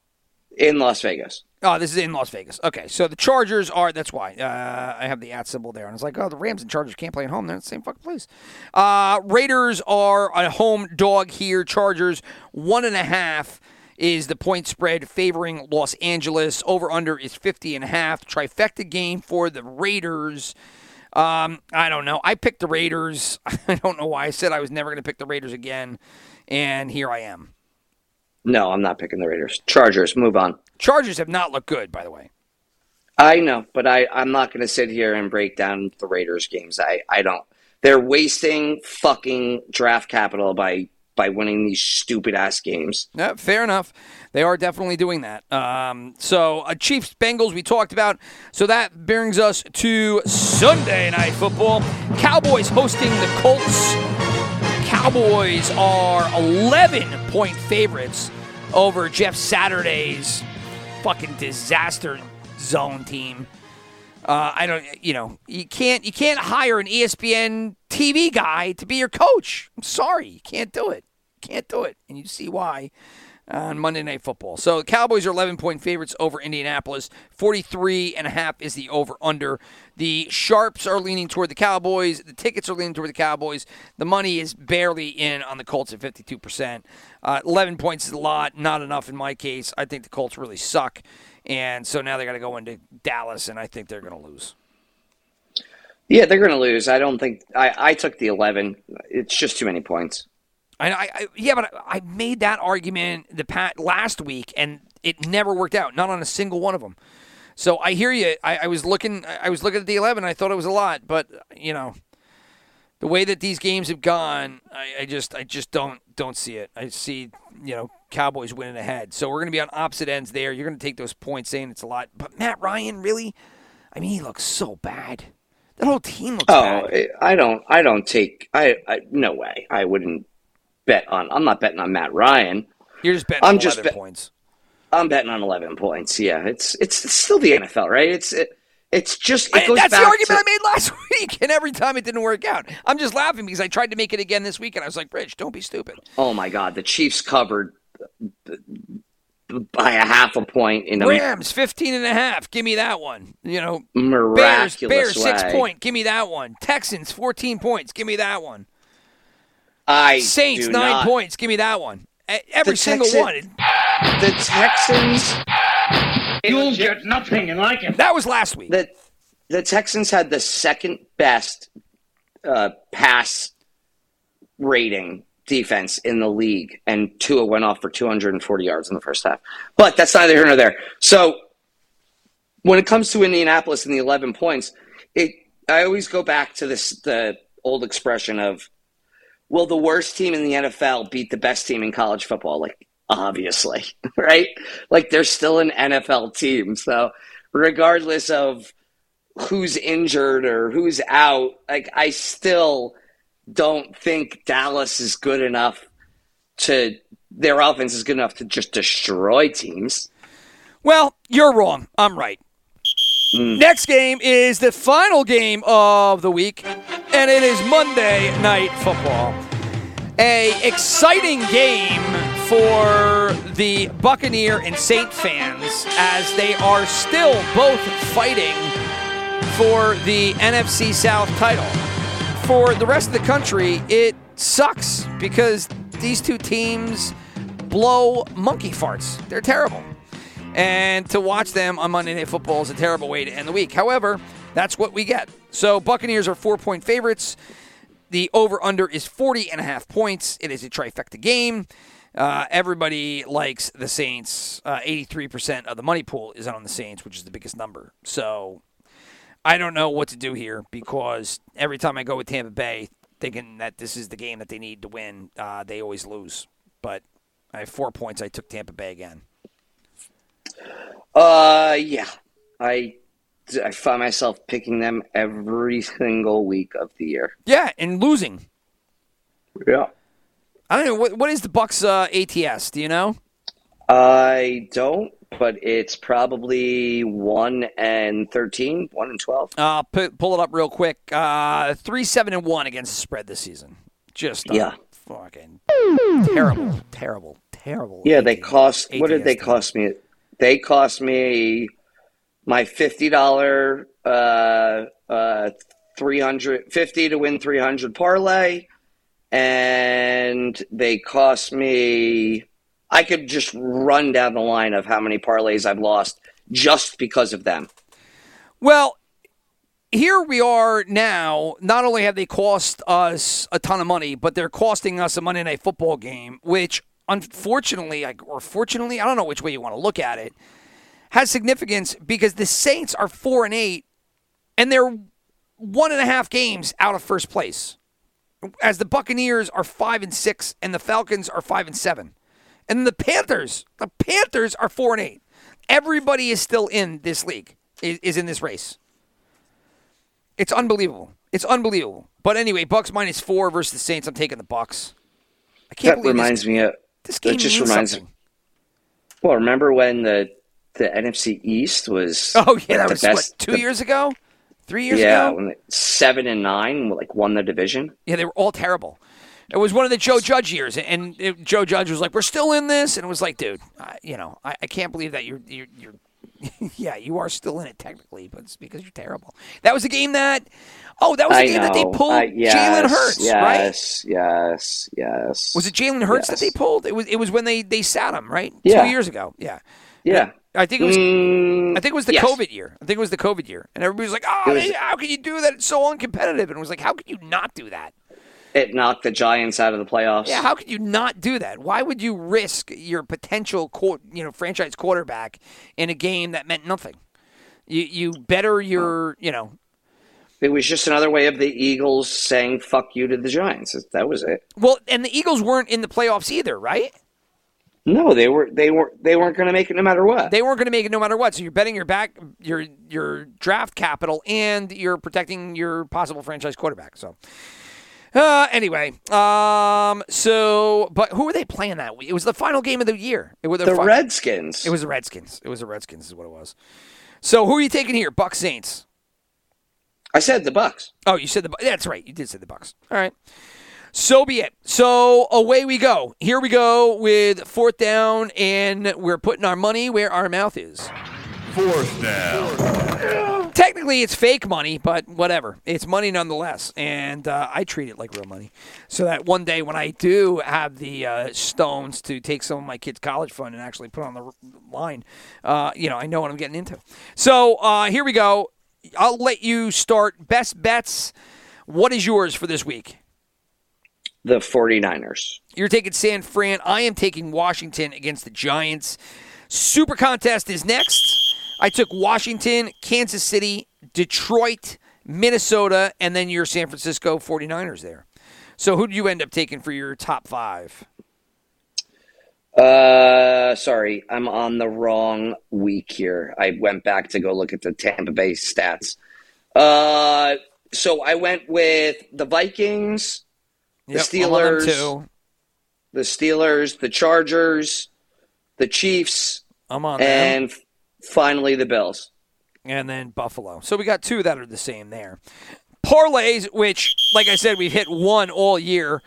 in Las Vegas. Oh, this is in Las Vegas. Okay, so the Chargers are. That's why uh, I have the at symbol there, and it's like, oh, the Rams and Chargers can't play at home. They're in the same fucking place. Uh, Raiders are a home dog here. Chargers one and a half is the point spread favoring Los Angeles. Over under is 50 and a half. Trifecta game for the Raiders. Um, I don't know. I picked the Raiders. I don't know why I said I was never going to pick the Raiders again, and here I am. No, I'm not picking the Raiders. Chargers, move on. Chargers have not looked good, by the way. I know, but I, I'm not going to sit here and break down the Raiders games. I, I don't. They're wasting fucking draft capital by by winning these stupid ass games. Yeah, fair enough. They are definitely doing that. Um, so, uh, Chiefs Bengals we talked about. So that brings us to Sunday night football. Cowboys hosting the Colts. Cowboys are 11 point favorites over Jeff Saturday's fucking disaster zone team. Uh, I don't, you know, you can't you can't hire an ESPN TV guy to be your coach. I'm sorry, you can't do it. Can't do it, and you see why on Monday Night Football. So the Cowboys are 11 point favorites over Indianapolis. 43 and a half is the over under. The sharps are leaning toward the Cowboys. The tickets are leaning toward the Cowboys. The money is barely in on the Colts at 52%. Uh, 11 points is a lot, not enough in my case. I think the Colts really suck. And so now they got to go into Dallas, and I think they're going to lose. Yeah, they're going to lose. I don't think. I, I took the 11. It's just too many points. I, I, I yeah, but I, I made that argument the pat last week, and it never worked out. Not on a single one of them. So I hear you. I, I was looking. I was looking at the eleven. I thought it was a lot, but you know, the way that these games have gone, I, I just, I just don't, don't see it. I see, you know, Cowboys winning ahead. So we're going to be on opposite ends there. You're going to take those points, saying it's a lot. But Matt Ryan, really? I mean, he looks so bad. That whole team looks Oh, bad. I don't. I don't take. I, I no way. I wouldn't bet on. I'm not betting on Matt Ryan. You're just betting I'm on just 11 bet- points. I'm betting on 11 points. Yeah, it's it's, it's still the NFL, right? It's it, it's just it that's the argument to- I made last week, and every time it didn't work out. I'm just laughing because I tried to make it again this week, and I was like, "Rich, don't be stupid." Oh my God, the Chiefs covered by a half a point in a Rams 15 and a half, give me that one. You know, Bears, Bears way. six point, give me that one. Texans 14 points, give me that one. I Saints do nine not. points, give me that one. Every The single Texan- one. The Texans, You'll get nothing and like it. That was last week. the the Texans had the second best uh, pass rating defense in the league, and Tua went off for 240 yards in the first half. But that's neither here nor there. So when it comes to Indianapolis and the 11 points, it I always go back to this the old expression of, "Will the worst team in the NFL beat the best team in college football?" Like obviously, right? Like they're still an NFL team, so regardless of who's injured or who's out, like I still don't think Dallas is good enough to their offense is good enough to just destroy teams. Well, you're wrong. I'm right. Mm. Next game is the final game of the week, and it is Monday Night Football. A exciting game for the Buccaneer and Saint fans as they are still both fighting for the NFC South title. For the rest of the country, it sucks because these two teams blow monkey farts. They're terrible. And to watch them on Monday Night Football is a terrible way to end the week. However, that's what we get. So Buccaneers are four point favorites. The over under is 40 and a half points. It is a trifecta game. Uh, everybody likes the Saints. Uh, 83% of the money pool is on the Saints, which is the biggest number. So I don't know what to do here because every time I go with Tampa Bay, thinking that this is the game that they need to win, uh, they always lose. But I have four points. I took Tampa Bay again. Uh, yeah, I I find myself picking them every single week of the year. Yeah, and losing. Yeah. I don't know what what is the Bucks uh, ATS. Do you know? I don't, but it's probably one and 13, one and twelve. Uh, pu- pull it up real quick. Uh, three seven and one against the spread this season. Just Yeah. fucking terrible, terrible, terrible. Yeah, they ATS cost. What did they cost me? They cost me my fifty dollar uh uh three hundred fifty to win three hundred parlay, and they cost me. I could just run down the line of how many parlays I've lost just because of them. Well, here we are now. Not only have they cost us a ton of money, but they're costing us a Monday Night Football game, which unfortunately, or fortunately, I don't know which way you want to look at it, has significance because the Saints are four and eight, and they're one and a half games out of first place, as the Buccaneers are five and six, and the Falcons are five and seven, and the Panthers, the Panthers are four and eight. Everybody is still in this league, is, is in this race. It's unbelievable. It's unbelievable. But anyway, Bucks minus four versus the Saints. I'm taking the Bucks. I can't That believe reminds this, me of. this game That just reminds. something. Well, remember when the the NFC East was Oh yeah, that was best, what two the- years ago, three years yeah, ago. when it- seven and nine like won the division. Yeah, they were all terrible. It was one of the Joe Judge years, and it, Joe Judge was like, "We're still in this," and it was like, "Dude, I, you know, I, I can't believe that you're you're." you're yeah, you are still in it technically, but it's because you're terrible. That was a game that, oh, that was a game know. that they pulled Jalen yes, Hurts, right? yes, Yes, yes, Was it Jalen Hurts that they pulled? It was. It was when they they sat him right Yeah. two years ago. Yeah, Yeah. I think it was. Mm, I think it was the yes. COVID year. I think it was the COVID year, and everybody was like, "Oh, was- how can you do that? It's so uncompetitive." And it was like, "How could you not do that? It knocked the Giants out of the playoffs. Yeah, how could you not do that? Why would you risk your potential, you know, franchise quarterback in a game that meant nothing? You you better your, you know, It was just another way of the Eagles saying "fuck you" to the Giants. That was it. well, and the Eagles weren't in the playoffs either, right? No, they were. They were. They weren't going to make it no matter what. They weren't going to make it no matter what. So you're betting your back, your your draft capital, and you're protecting your possible franchise quarterback. So. Uh, anyway, um, so but who were they playing that week? It was the final game of the year. It was the Redskins. It was the Redskins. It was the Redskins, is what it was. So who are you taking here? Bucks Saints. I said the Bucks. Oh, you said the. That's right. You did say the Bucks. All right. So be it. So away we go. Here we go with fourth down, and we're putting our money where our mouth is. Fourth down. Technically, it's fake money, but whatever. It's money nonetheless, and uh, I treat it like real money. So that one day when I do have the uh, stones to take some of my kids' college fund and actually put on the line, uh, you know, I know what I'm getting into. So uh, here we go. I'll let you start. Best bets. What is yours for this week? The 49ers. You're taking San Fran. I am taking Washington against the Giants. Super contest is next. I took Washington, Kansas City, Detroit, Minnesota, and then your San Francisco 49ers there. So who do you end up taking for your top five? Uh, sorry, I'm on the wrong week here. I went back to go look at the Tampa Bay stats. Uh, so I went with the Vikings, The Yep, them Steelers. too. the Steelers, the Chargers, the Chiefs, I'm on and f- finally the Bills. and then Buffalo. So we got two that are the same there. Parlays, which, like I said, we've hit one all year.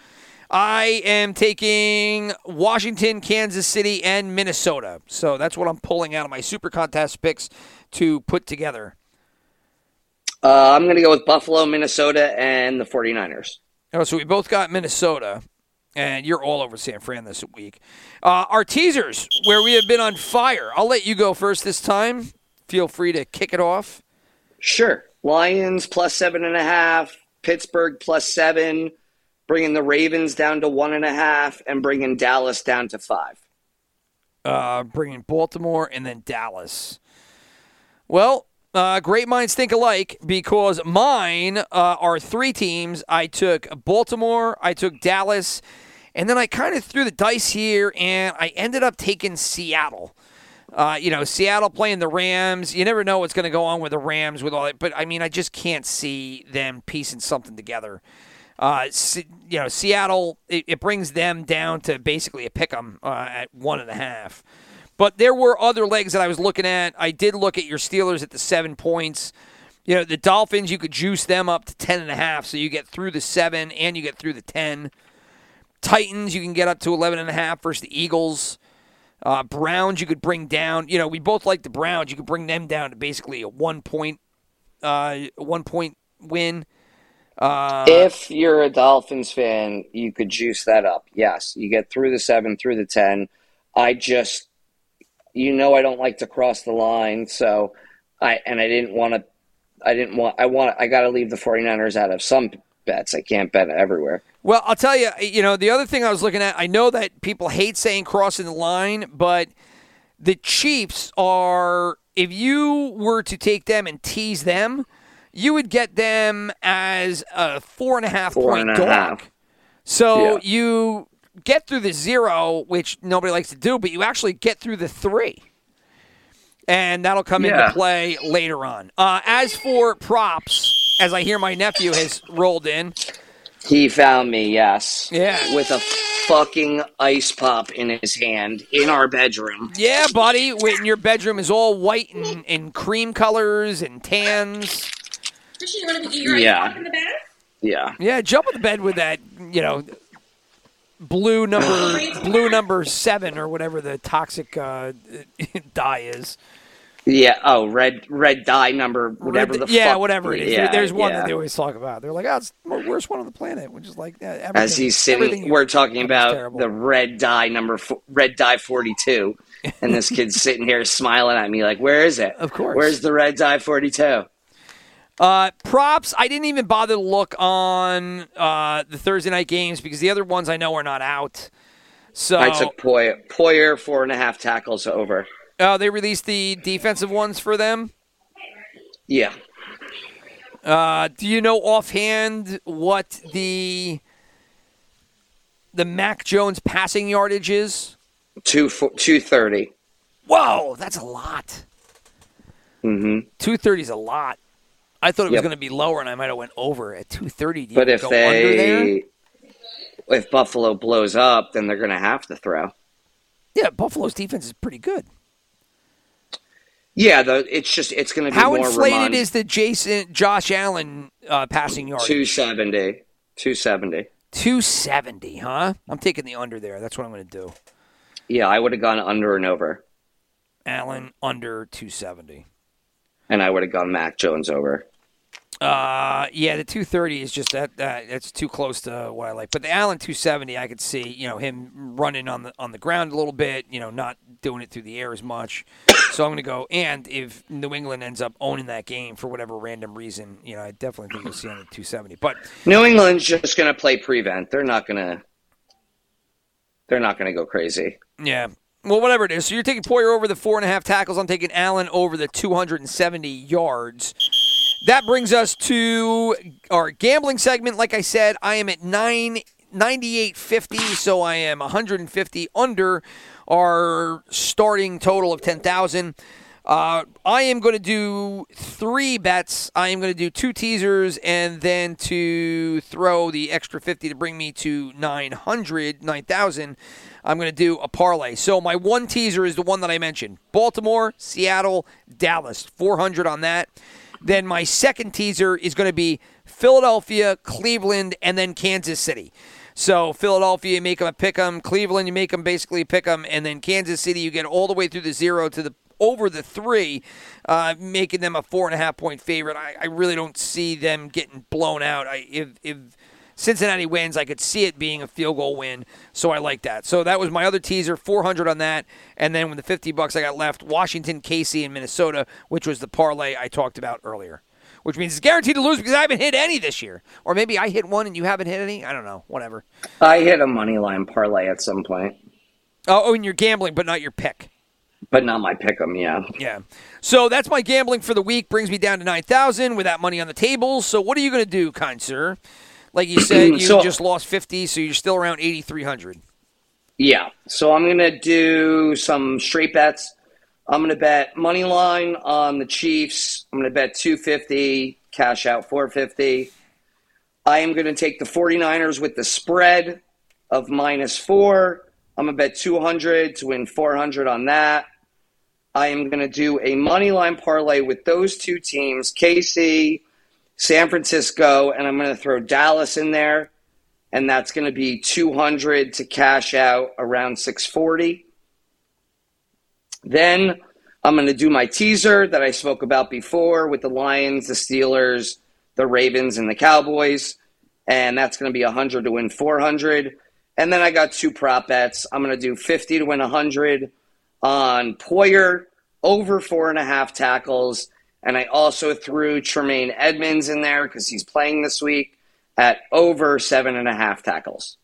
I am taking Washington, Kansas City, and Minnesota. So that's what I'm pulling out of my super contest picks to put together. Uh, I'm going to go with Buffalo, Minnesota, and the 49ers. Oh, so we both got Minnesota. and you're all over San Fran this week. Uh, our teasers, where we have been on fire. I'll let you go first this time. Feel free to kick it off. Sure. Lions plus seven and a half, Pittsburgh plus seven, bringing the Ravens down to one and a half, and bringing Dallas down to five. Uh, bringing Baltimore and then Dallas. Well, uh, great minds think alike because mine uh, are three teams. I took Baltimore, I took Dallas, and then I kind of threw the dice here and I ended up taking Seattle. Uh, you know, Seattle playing the Rams. You never know what's going to go on with the Rams with all that. But I mean, I just can't see them piecing something together. Uh, you know, Seattle it, it brings them down to basically a pick 'em uh, at one and a half. But there were other legs that I was looking at. I did look at your Steelers at the seven points. You know, the Dolphins, you could juice them up to ten and a half, so you get through the seven and you get through the ten. Titans, you can get up to eleven and a half versus the Eagles. Uh, Browns, you could bring down. You know, we both like the Browns. You could bring them down to basically a one point, uh, one point win. Uh, if you're a Dolphins fan, you could juice that up. Yes, you get through the seven, through the ten. I just, you know, I don't like to cross the line, so I and I didn't want to. I didn't want. I want. I got to leave the 49ers out of some bets. I can't bet everywhere. Well, I'll tell you, you know, the other thing I was looking at, I know that people hate saying crossing the line, but the Chiefs are, if you were to take them and tease them, you would get them as a four and a half Four point and a dog. half. So Yeah. you get through the zero, which nobody likes to do, but you actually get through the three. And that'll come Yeah. into play later on. Uh, as for props, as I hear my nephew has rolled in, He found me, yes. Yeah. With a fucking ice pop in his hand in our bedroom. Yeah, buddy. When your bedroom is all white and, and cream colors and tans. Christian, you want to eat your Yeah. ice pop in the bed? Yeah. Yeah, jump on the bed with that, you know, blue number blue number seven or whatever the toxic uh, dye is. Yeah. Oh, red red dye number, whatever Red- the yeah, fuck- whatever it is. Yeah, There- There's one yeah. that they always talk about. They're like, oh, it's the worst one on the planet, which is like yeah, everything, As he's sitting, we're talking about the red dye number, red dye forty two, and this kid's sitting here smiling at me like, "Where is it? Of course. Where's the red dye forty two? Uh, props. I didn't even bother to look on uh, the Thursday night games because the other ones I know are not out. So I took Poyer, Poyer four and a half tackles over. uh, they released the defensive ones for them. Yeah, Uh, do you know offhand what the the Mac Jones passing yardage is? two two thirty. Whoa, that's a lot. Mm-hmm. Two thirty is a lot. I thought it was Yep. going to be lower, and I might have went over at two thirty. But if go under there? they, if Buffalo blows up, then they're going to have to throw. yeah, Buffalo's defense is pretty good. Yeah, the, it's just it's going to be How more inflated Ramon, is the Jason Josh Allen uh, passing yardage? 270. 270. Two seventy, huh? I'm taking the under there. That's what I'm going to do. Yeah, I would have gone under and over, Allen under two seventy. and I would have gone Mac Jones over. Uh, yeah, the 230 is just that. that that's too close to what I like. But the Allen 270, I could see, you know, him running on the on the ground a little bit. You know, not doing it through the air as much. So I'm going to go. And if New England ends up owning that game for whatever random reason, you know, I definitely think you'll see on the 270. But New England's just going to play prevent. They're not going to. They're not going to go crazy. yeah. Well, whatever it is. So you're taking Poyer over the four and a half tackles. I'm taking Allen over the 270 yards. That brings us to our gambling segment. Like I said, I am at nine ninety-eight fifty, so I am 150 under our starting total of 10,000. Uh, I am going to do three bets. I am going to do two teasers and then to throw the extra 50 to bring me to 900, 9,000. I'm going to do a parlay. So my one teaser is the one that I mentioned Baltimore, Seattle, Dallas. 400 on that. Then my second teaser is going to be Philadelphia, Cleveland, and then Kansas City. So Philadelphia, you make them a pick 'em. Cleveland, you make them basically pick 'em. And then Kansas City, you get all the way through the zero to the over the three, uh, making them a four and a half point favorite. I, I really don't see them getting blown out. I, if if Cincinnati wins, I could see it being a field goal win. So I like that. So that was my other teaser, 400 on that. And then with the 50 bucks I got left, Washington, KC, and Minnesota, which was the parlay I talked about earlier. Which means it's guaranteed to lose because I haven't hit any this year. Or maybe I hit one and you haven't hit any. I don't know. Whatever. I hit a money line parlay at some point, Oh, oh and you're gambling, but not your pick. but not my pick 'em. Yeah. Yeah. So that's my gambling for the week. Brings me down to 9,000 with that money on the table. So what are you going to do, kind sir? Like you said, mm, you So- just lost 50, so you're still around 8,300. Yeah. So I'm gonna do some straight bets. I'm gonna bet money line on the Chiefs. I'm gonna bet 250, cash out 450. I am gonna take the 49ers with the spread of minus four. I'm gonna bet 200 to win 400 on that. I am gonna do a money line parlay with those two teams, KC, San Francisco, and I'm gonna throw Dallas in there and that's going to be 200 to cash out around 640 then i'm going to do my teaser that i spoke about before with the lions the steelers the ravens and the cowboys and that's going to be 100 to win 400 and then i got two prop bets. I'm going to do 50 to win 100 on poyer over four and a half tackles and i also threw tremaine edmunds in there because he's playing this week at over seven and a half tackles.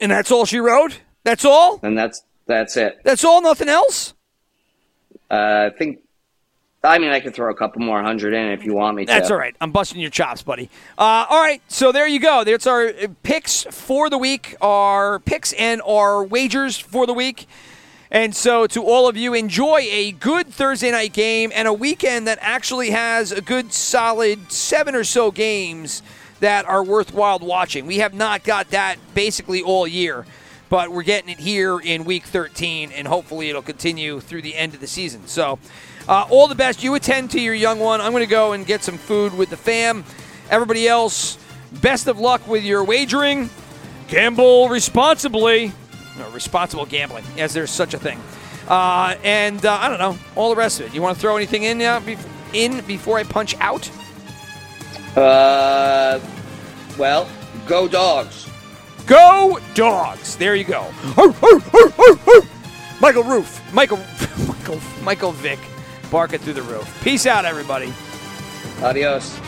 And that's all she wrote? That's all? And that's that's it. That's all? Nothing else? Uh, I think. I mean, I could throw a couple more hundred in if you want me to. That's all right. I'm busting your chops, buddy. Uh, all right, so there you go. That's our picks for the week, our picks and our wagers for the week. And so, to all of you, enjoy a good Thursday night game and a weekend that actually has a good, solid seven or so games that are worthwhile watching. We have not got that basically all year, but we're getting it here in week 13, and hopefully it'll continue through the end of the season. So, uh, all the best. You attend to your young one. I'm going to go and get some food with the fam. Everybody else, best of luck with your wagering. Gamble responsibly. No, responsible gambling, as there's such a thing. Uh, and uh, I don't know, all the rest of it. You want to throw anything in, uh, bef- in before I punch out? Uh, well, go dogs. Go dogs! There you go. Michael Roof, Michael, Michael, Michael Vick, barking through the roof. Peace out, everybody. Adios.